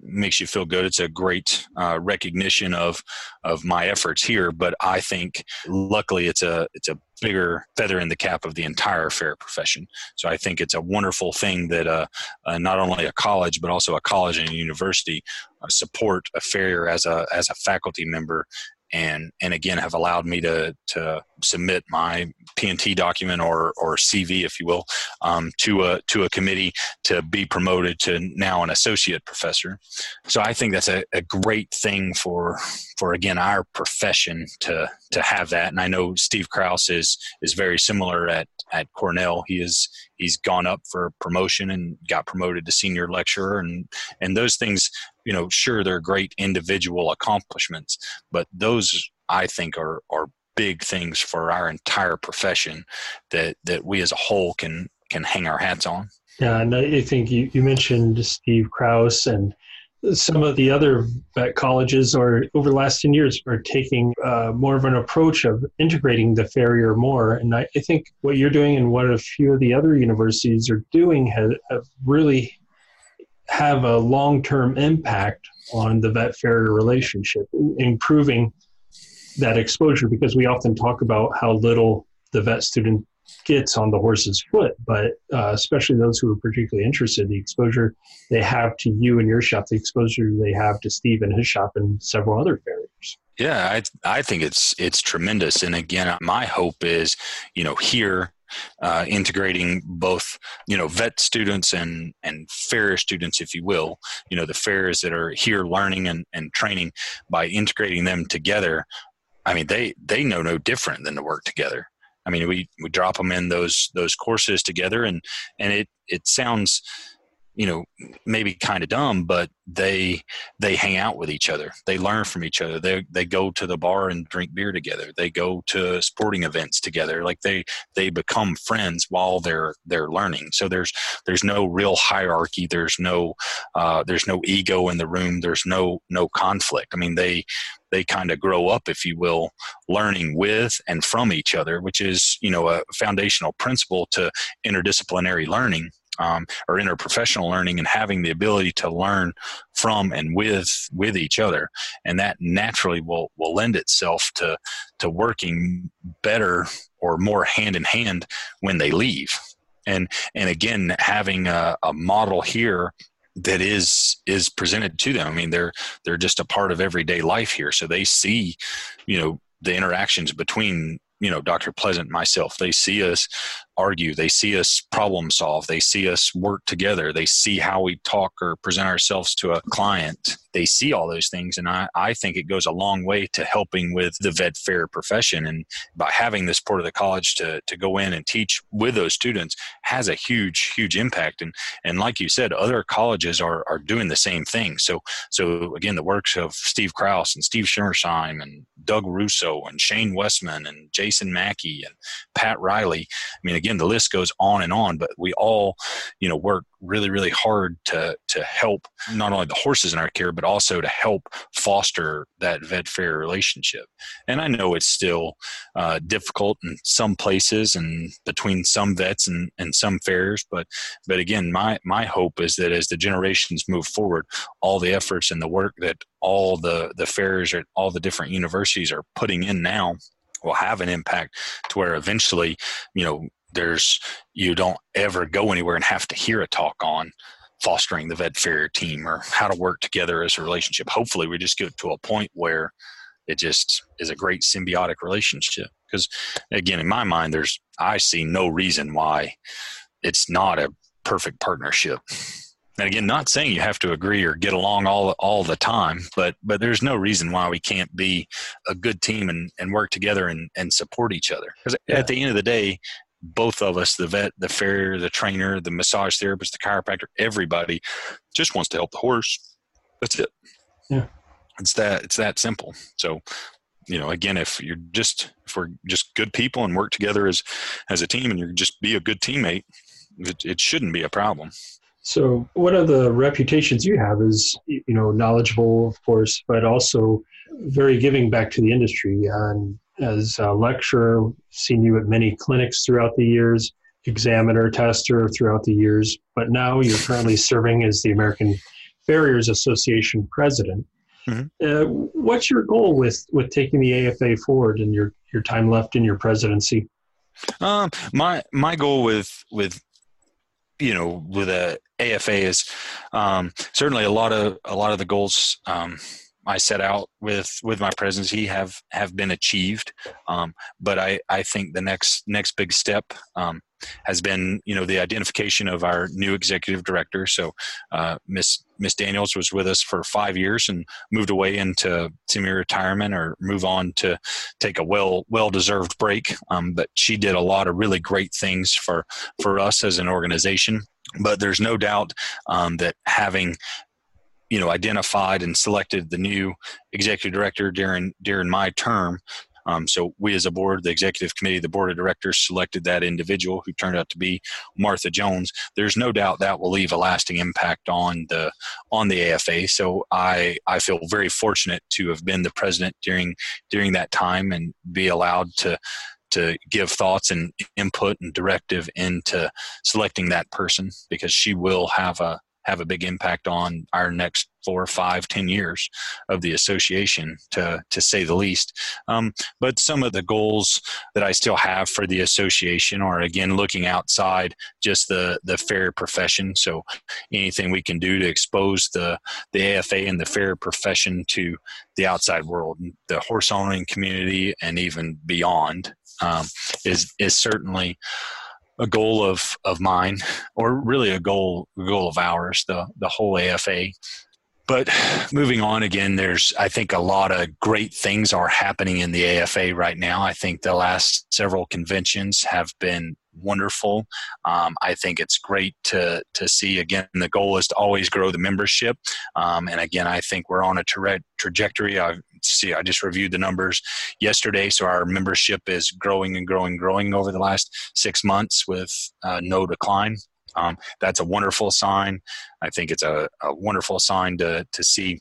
makes you feel good. It's a great uh, recognition of of my efforts here. But I think, luckily, it's a it's a bigger feather in the cap of the entire farrier profession. So I think it's a wonderful thing that uh, uh, not only a college but also a college and a university uh, support a farrier as a as a faculty member and and again have allowed me to to submit my P&T document or or CV, if you will, um, to a to a committee to be promoted to now an associate professor. So I think that's a, a great thing for for again our profession to to have that. And I know Steve Kraus is is very similar at at Cornell. He is he's gone up for promotion and got promoted to senior lecturer and and those things you know sure they're great individual accomplishments but those i think are are big things for our entire profession that that we as a whole can can hang our hats on. Yeah and i think you, you mentioned steve kraus and some of the other vet colleges or over the last 10 years are taking uh, more of an approach of integrating the farrier more. And I, I, think what you're doing and what a few of the other universities are doing have, have really have a long-term impact on the vet farrier relationship improving that exposure because we often talk about how little the vet student gets on the horse's foot, but uh, especially those who are particularly interested, the exposure they have to you and your shop, the exposure they have to Steve and his shop, and several other farriers. Yeah, I I think it's it's tremendous, and again, my hope is, you know, here uh, integrating both you know vet students and and farrier students if you will you know the farriers that are here learning and, and training by integrating them together. I mean they they know no different than to work together. I mean, we, we drop them in those those courses together, and and it it sounds you know maybe kind of dumb but they they hang out with each other. They learn from each other. They they go to the bar and drink beer together. They go to sporting events together. Like they they become friends while they're they're learning. So there's there's no real hierarchy. There's no uh, there's no ego in the room. There's no no conflict. I mean they they kind of grow up if you will learning with and from each other which is you know a foundational principle to interdisciplinary learning um, or interprofessional learning and having the ability to learn from and with with each other. And that naturally will will lend itself to to working better or more hand in hand when they leave. And and again having a, a model here that is is presented to them. I mean they're they're just a part of everyday life here. So they see you know the interactions between you know dr pleasant myself. They see us argue. They see us problem solve. They see us work together. They see how we talk or present ourselves to a client. They see all those things and i, I think it goes a long way to helping with the vet farrier profession. And by having the support of the college to, to go in and teach with those students has a huge huge impact. And and like you said other colleges are are doing the same thing. So so again the works of steve kraus and steve schimmersheim and doug russo and shane westman and jason mackey and pat reilly i mean again, the list goes on and on, but we all, you know, work really, really hard to to help not only the horses in our care, but also to help foster that vet farrier relationship. And I know it's still uh, difficult in some places and between some vets and, and some farriers, but but again, my my hope is that as the generations move forward, all the efforts and the work that all the the farriers or all the different universities are putting in now will have an impact to where eventually, you know, there's you don't ever go anywhere and have to hear a talk on fostering the vet farrier team or how to work together as a relationship. Hopefully, we just get to a point where it just is a great symbiotic relationship. Because again, in my mind, there's I see no reason why it's not a perfect partnership. And again, not saying you have to agree or get along all all the time, but but there's no reason why we can't be a good team and, and work together and, and support each other. Because yeah. at the end of the day, both of us, the vet, the farrier, the trainer, the massage therapist, the chiropractor, everybody just wants to help the horse. That's it. Yeah. It's that it's that simple. So, you know, again, if you're just if we're just good people and work together as as a team and you're just be a good teammate, it, it shouldn't be a problem. So, one of the reputations you have is, you know, knowledgeable, of course, but also very giving back to the industry. And as a lecturer, seen you at many clinics throughout the years, examiner, tester throughout the years, but now you're currently serving as the American Farriers Association president. Mm-hmm. Uh, what's your goal with, with taking the AFA forward and your, your time left in your presidency? Um, my my goal with with you know with a AFA is um, certainly a lot of a lot of the goals um, I set out with with my presidency have have been achieved. Um, but I I think the next next big step um, has been you know the identification of our new executive director. So uh, Miss Miss Daniels was with us for five years and moved away into semi retirement or move on to take a well well deserved break. Um, but she did a lot of really great things for for us as an organization but there's no doubt um, that having you know identified and selected the new executive director during during my term. Um, so we as a board, the executive committee, the board of directors selected that individual who turned out to be Martha Jones. There's no doubt that will leave a lasting impact on the on the AFA. So I I feel very fortunate to have been the president during during that time and be allowed to to give thoughts and input and directive into selecting that person because she will have a have a big impact on our next four, five, ten years of the association, to to say the least. Um, but some of the goals that I still have for the association are again looking outside just the the farrier profession. So anything we can do to expose the the AFA and the farrier profession to the outside world, the horse owning community, and even beyond um, is is certainly a goal of of mine, or really a goal a goal of ours, the the whole AFA. But moving on again, there's I think a lot of great things are happening in the AFA right now. I think the last several conventions have been wonderful. Um, I think it's great to to see. Again, the goal is to always grow the membership, um, and again, I think we're on a tra- trajectory. I see. I just reviewed the numbers yesterday, so our membership is growing and growing, growing over the last six months with uh, no decline. Um, that's a wonderful sign. I think it's a, a wonderful sign to to see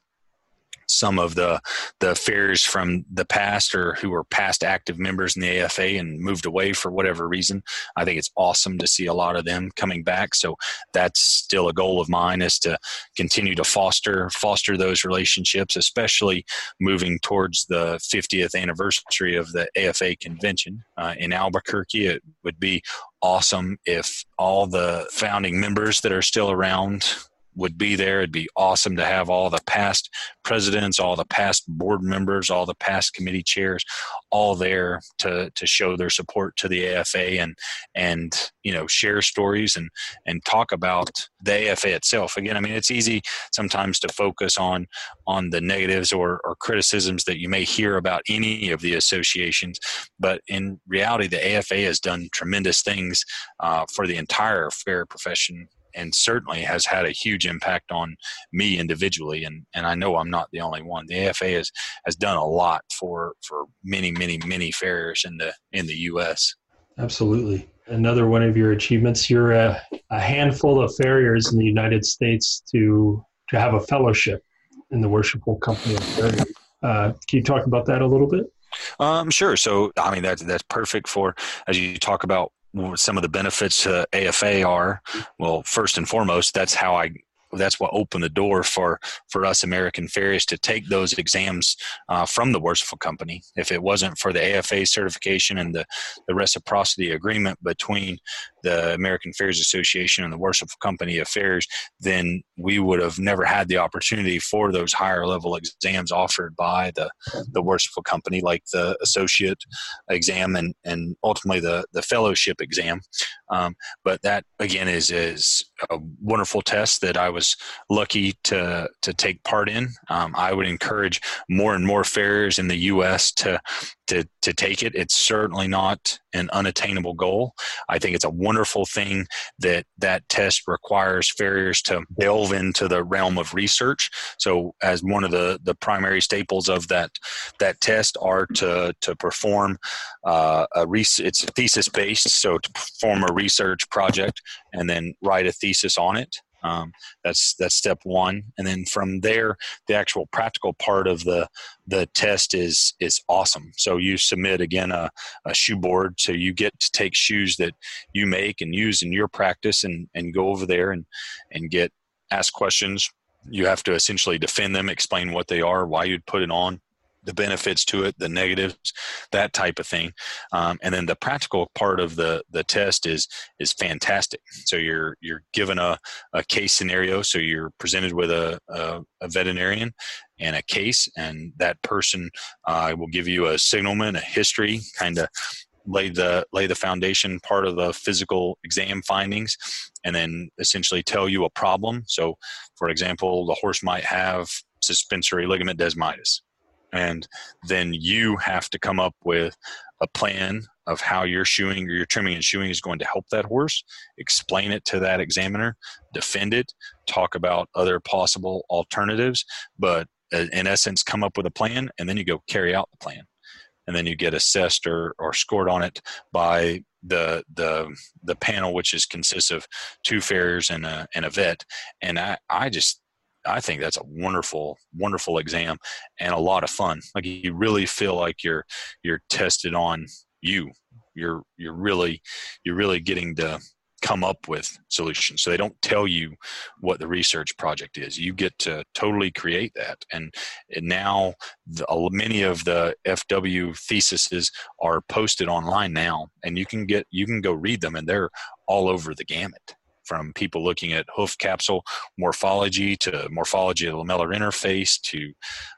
some of the the farriers from the past or who were past active members in the AFA and moved away for whatever reason. I think it's awesome to see a lot of them coming back. So that's still a goal of mine is to continue to foster foster those relationships, especially moving towards the 50th anniversary of the AFA convention uh, in Albuquerque. It would be awesome if all the founding members that are still around would be there. It'd be awesome to have all the past presidents, all the past board members, all the past committee chairs, all there to to show their support to the AFA and and you know share stories and and talk about the AFA itself. Again, I mean it's easy sometimes to focus on on the negatives or, or criticisms that you may hear about any of the associations, but in reality, the AFA has done tremendous things uh, for the entire farrier profession and certainly has had a huge impact on me individually and and I know I'm not the only one. The AFA has has done a lot for for many many many farriers in the in the US absolutely. Another one of your achievements you're a, a handful of farriers in the United States to to have a fellowship in the worshipful company of farriers uh, can you talk about that a little bit? Um, sure. So, I mean, that's that's perfect for as you talk about some of the benefits to AFA are well, first and foremost, that's how I that's what opened the door for for us American Farriers to take those exams uh, from the Worshipful Company. If it wasn't for the AFA certification and the the reciprocity agreement between the American Farriers Association and the Worshipful Company of Farriers, then we would have never had the opportunity for those higher level exams offered by the, the Worshipful Company, like the associate exam and, and ultimately the, the fellowship exam. Um, but that, again, is, is a wonderful test that I was lucky to, to take part in. Um, I would encourage more and more farriers in the U.S. to, to, to take it. It's certainly not an unattainable goal. I think it's a wonderful thing that that test requires farriers to delve into the realm of research. So, as one of the, the primary staples of that that test are to to perform uh, a res- it's thesis based, so to perform a research project and then write a thesis on it. Um, that's that's step one, and then from there, the actual practical part of the the test is is awesome. So you submit again a, a shoe board, so you get to take shoes that you make and use in your practice, and and go over there and and get ask questions. You have to essentially defend them, explain what they are, why you'd put it on, the benefits to it, the negatives, that type of thing. Um, and then the practical part of the the test is is fantastic. So you're you're given a, a case scenario. So you're presented with a, a, a veterinarian and a case, and that person uh, will give you a signalment, a history, kind of lay the lay the foundation part of the physical exam findings and then essentially tell you a problem so for example the horse might have suspensory ligament desmitis and then you have to come up with a plan of how your shoeing or your trimming and shoeing is going to help that horse. Explain it to that examiner defend it talk about other possible alternatives but uh, in essence come up with a plan and then you go carry out the plan. And then you get assessed or, or scored on it by the the the panel which is consists of two farriers and a and a vet. And i i just I think that's a wonderful, wonderful exam and a lot of fun. Like you really feel like you're you're tested on you. You're you're really you're really getting to come up with solutions. So they don't tell you what the research project is. You get to totally create that. And, and now the, many of the FW theses are posted online now, and you can get you can go read them, and they're all over the gamut from people looking at hoof capsule morphology to morphology of the lamellar interface to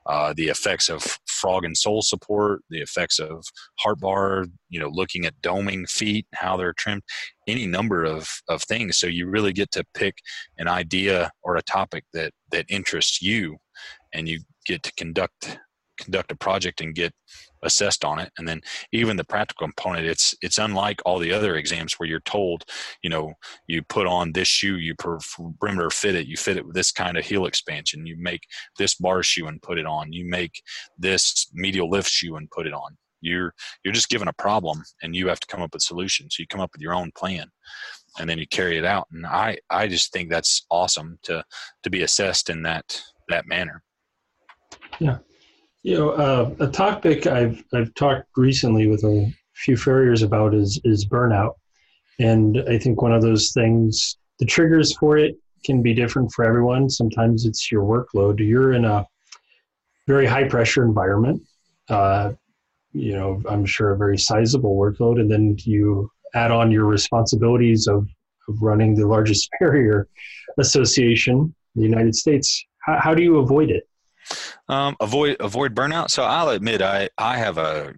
uh, the effects of frog and sole support, the effects of heart bar, you know, looking at doming feet, how they're trimmed, any number of, of things. So you really get to pick an idea or a topic that, that interests you and you get to conduct conduct a project and get assessed on it. And then even the practical component it's it's unlike all the other exams where you're told you know you put on this shoe you perimeter fit it you fit it with this kind of heel expansion you make this bar shoe and put it on you make this medial lift shoe and put it on. You're you're just given a problem and you have to come up with solutions. So you come up with your own plan and then you carry it out. And i i just think that's awesome to to be assessed in that that manner. Yeah you know, uh, a topic I've I've talked recently with a few farriers about is is burnout, and I think one of those things, the triggers for it can be different for everyone. Sometimes it's your workload. You're in a very high pressure environment. Uh, you know, I'm sure a very sizable workload, and then you add on your responsibilities of, of running the largest farrier association in the United States. How, how do you avoid it? Um, avoid avoid burnout. So I'll admit I I have a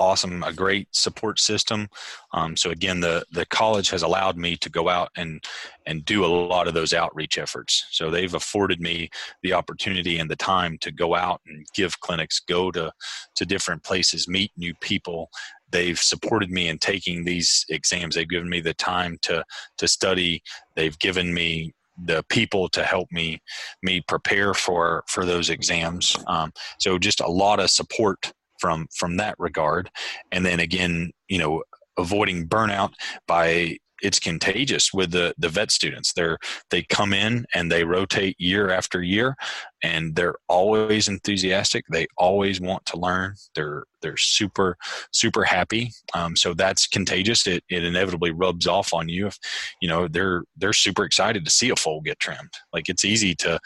awesome a great support system. Um, so again, the the college has allowed me to go out and and do a lot of those outreach efforts. So they've afforded me the opportunity and the time to go out and give clinics, go to to different places, meet new people. They've supported me in taking these exams. They've given me the time to to study. They've given me the people to help me me prepare for for those exams. Um, so just a lot of support from from that regard, and then again, you know, avoiding burnout by it's contagious with the the vet students. They're they come in and they rotate year after year, and they're always enthusiastic. They always want to learn. They're they're super super happy. Um, so that's contagious. It it inevitably rubs off on you if you know they're they're super excited to see a foal get trimmed. Like it's easy to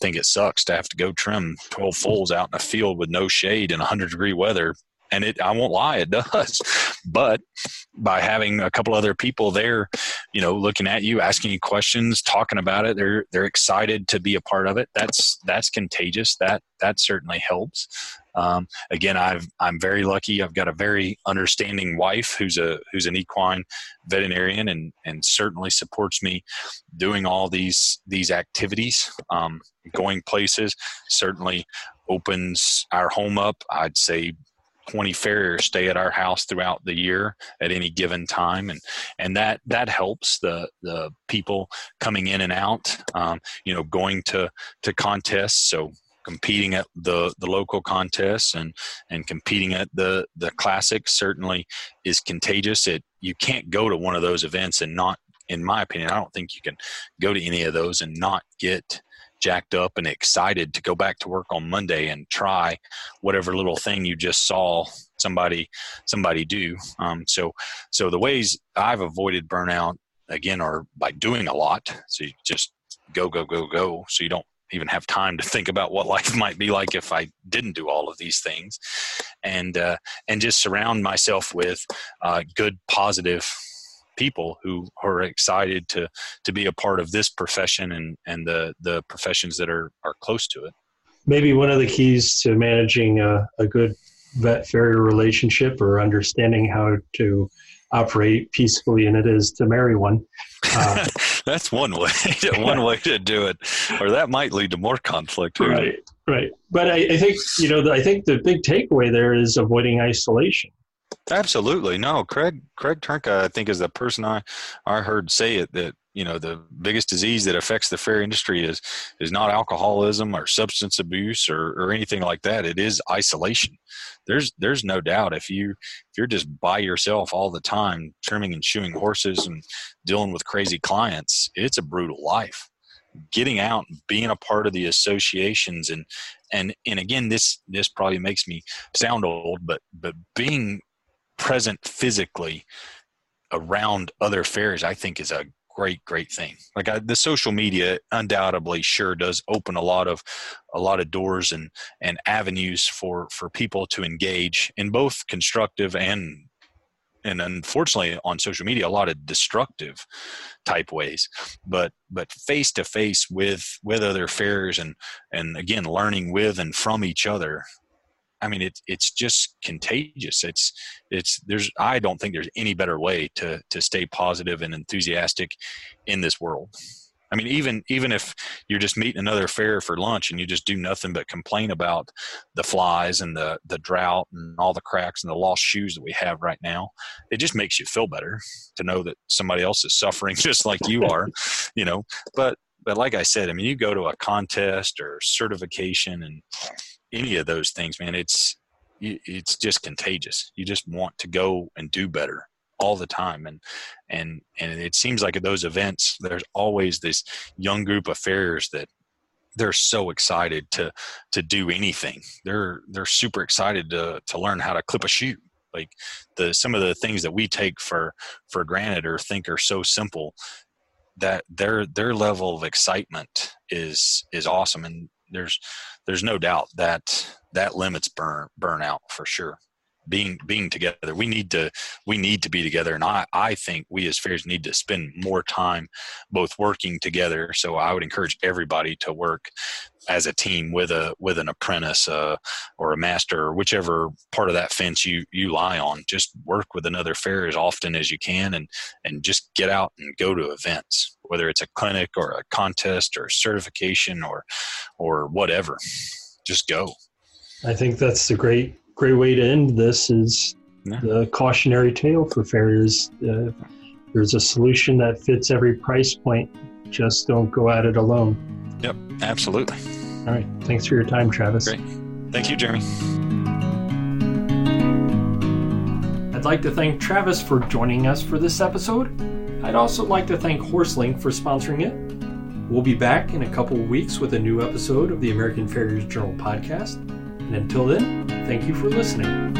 think it sucks to have to go trim twelve foals out in a field with no shade in hundred degree weather and it i won't lie it does. But by having a couple other people there you know looking at you asking you questions talking about it they're they're excited to be a part of it. That's that's contagious. That that certainly helps. Um, again i've i'm very lucky. I've got a very understanding wife who's a who's an equine veterinarian and and certainly supports me doing all these these activities um, going places. Certainly opens our home up. I'd say 20 farriers stay at our house throughout the year at any given time and and that that helps the the people coming in and out um, you know going to to contests so competing at the the local contests and and competing at the the classics certainly is contagious. It you can't go to one of those events and not in my opinion i don't think you can go to any of those and not get jacked up and excited to go back to work on Monday and try whatever little thing you just saw somebody somebody do. Um, so so the ways I've avoided burnout again are by doing a lot. So you just go go go go. So you don't even have time to think about what life might be like if I didn't do all of these things, and uh, and just surround myself with uh, good positive people who are excited to to be a part of this profession and and the the professions that are are close to it. Maybe one of the keys to managing a, a good vet farrier relationship or understanding how to operate peacefully in it is to marry one. Uh, That's one way, one way to do it, or that might lead to more conflict. Right, right. But I, I think you know, I think the big takeaway there is avoiding isolation. Absolutely. No, Craig Craig Trnka, I think, is the person I, I heard say it that, you know, the biggest disease that affects the farrier industry is is not alcoholism or substance abuse or, or anything like that. It is isolation. There's there's no doubt if you if you're just by yourself all the time, trimming and shoeing horses and dealing with crazy clients, it's a brutal life getting out and being a part of the associations and and and again this this probably makes me sound old but but being present physically around other farriers, I think is a great, great thing. Like I, the social media undoubtedly sure does open a lot of a lot of doors and and avenues for for people to engage in both constructive and and unfortunately on social media a lot of destructive type ways but but face to face with with other farriers and and again learning with and from each other I mean, it's it's just contagious. It's it's there's I don't think there's any better way to to stay positive and enthusiastic in this world. I mean, even even if you're just meeting another farrier for lunch and you just do nothing but complain about the flies and the the drought and all the cracks and the lost shoes that we have right now, it just makes you feel better to know that somebody else is suffering just like you are, you know. But but like I said, I mean, you go to a contest or certification and any of those things, man, it's it's just contagious. You just want to go and do better all the time. And and and it seems like at those events there's always this young group of farriers that they're so excited to to do anything. They're they're super excited to to learn how to clip a shoe. Like the some of the things that we take for for granted or think are so simple that their their level of excitement is is awesome. And there's there's no doubt that that limits burn burnout for sure. Being being together we need to we need to be together. And i i think we as farriers need to spend more time both working together. So i would encourage everybody to work as a team with a with an apprentice uh, or a master or whichever part of that fence you you lie on just work with another farrier as often as you can and and just get out and go to events whether it's a clinic or a contest or certification or or whatever just go i think that's a great great way to end this is yeah. the cautionary tale for farriers. Uh, there's a solution that fits every price point. Just don't go at it alone. Yep, absolutely. All right. Thanks for your time, Travis. Great. Thank you, Jeremy. I'd like to thank Travis for joining us for this episode. I'd also like to thank HorseLink for sponsoring it. We'll be back in a couple of weeks with a new episode of the American Farriers Journal podcast. And until then, thank you for listening.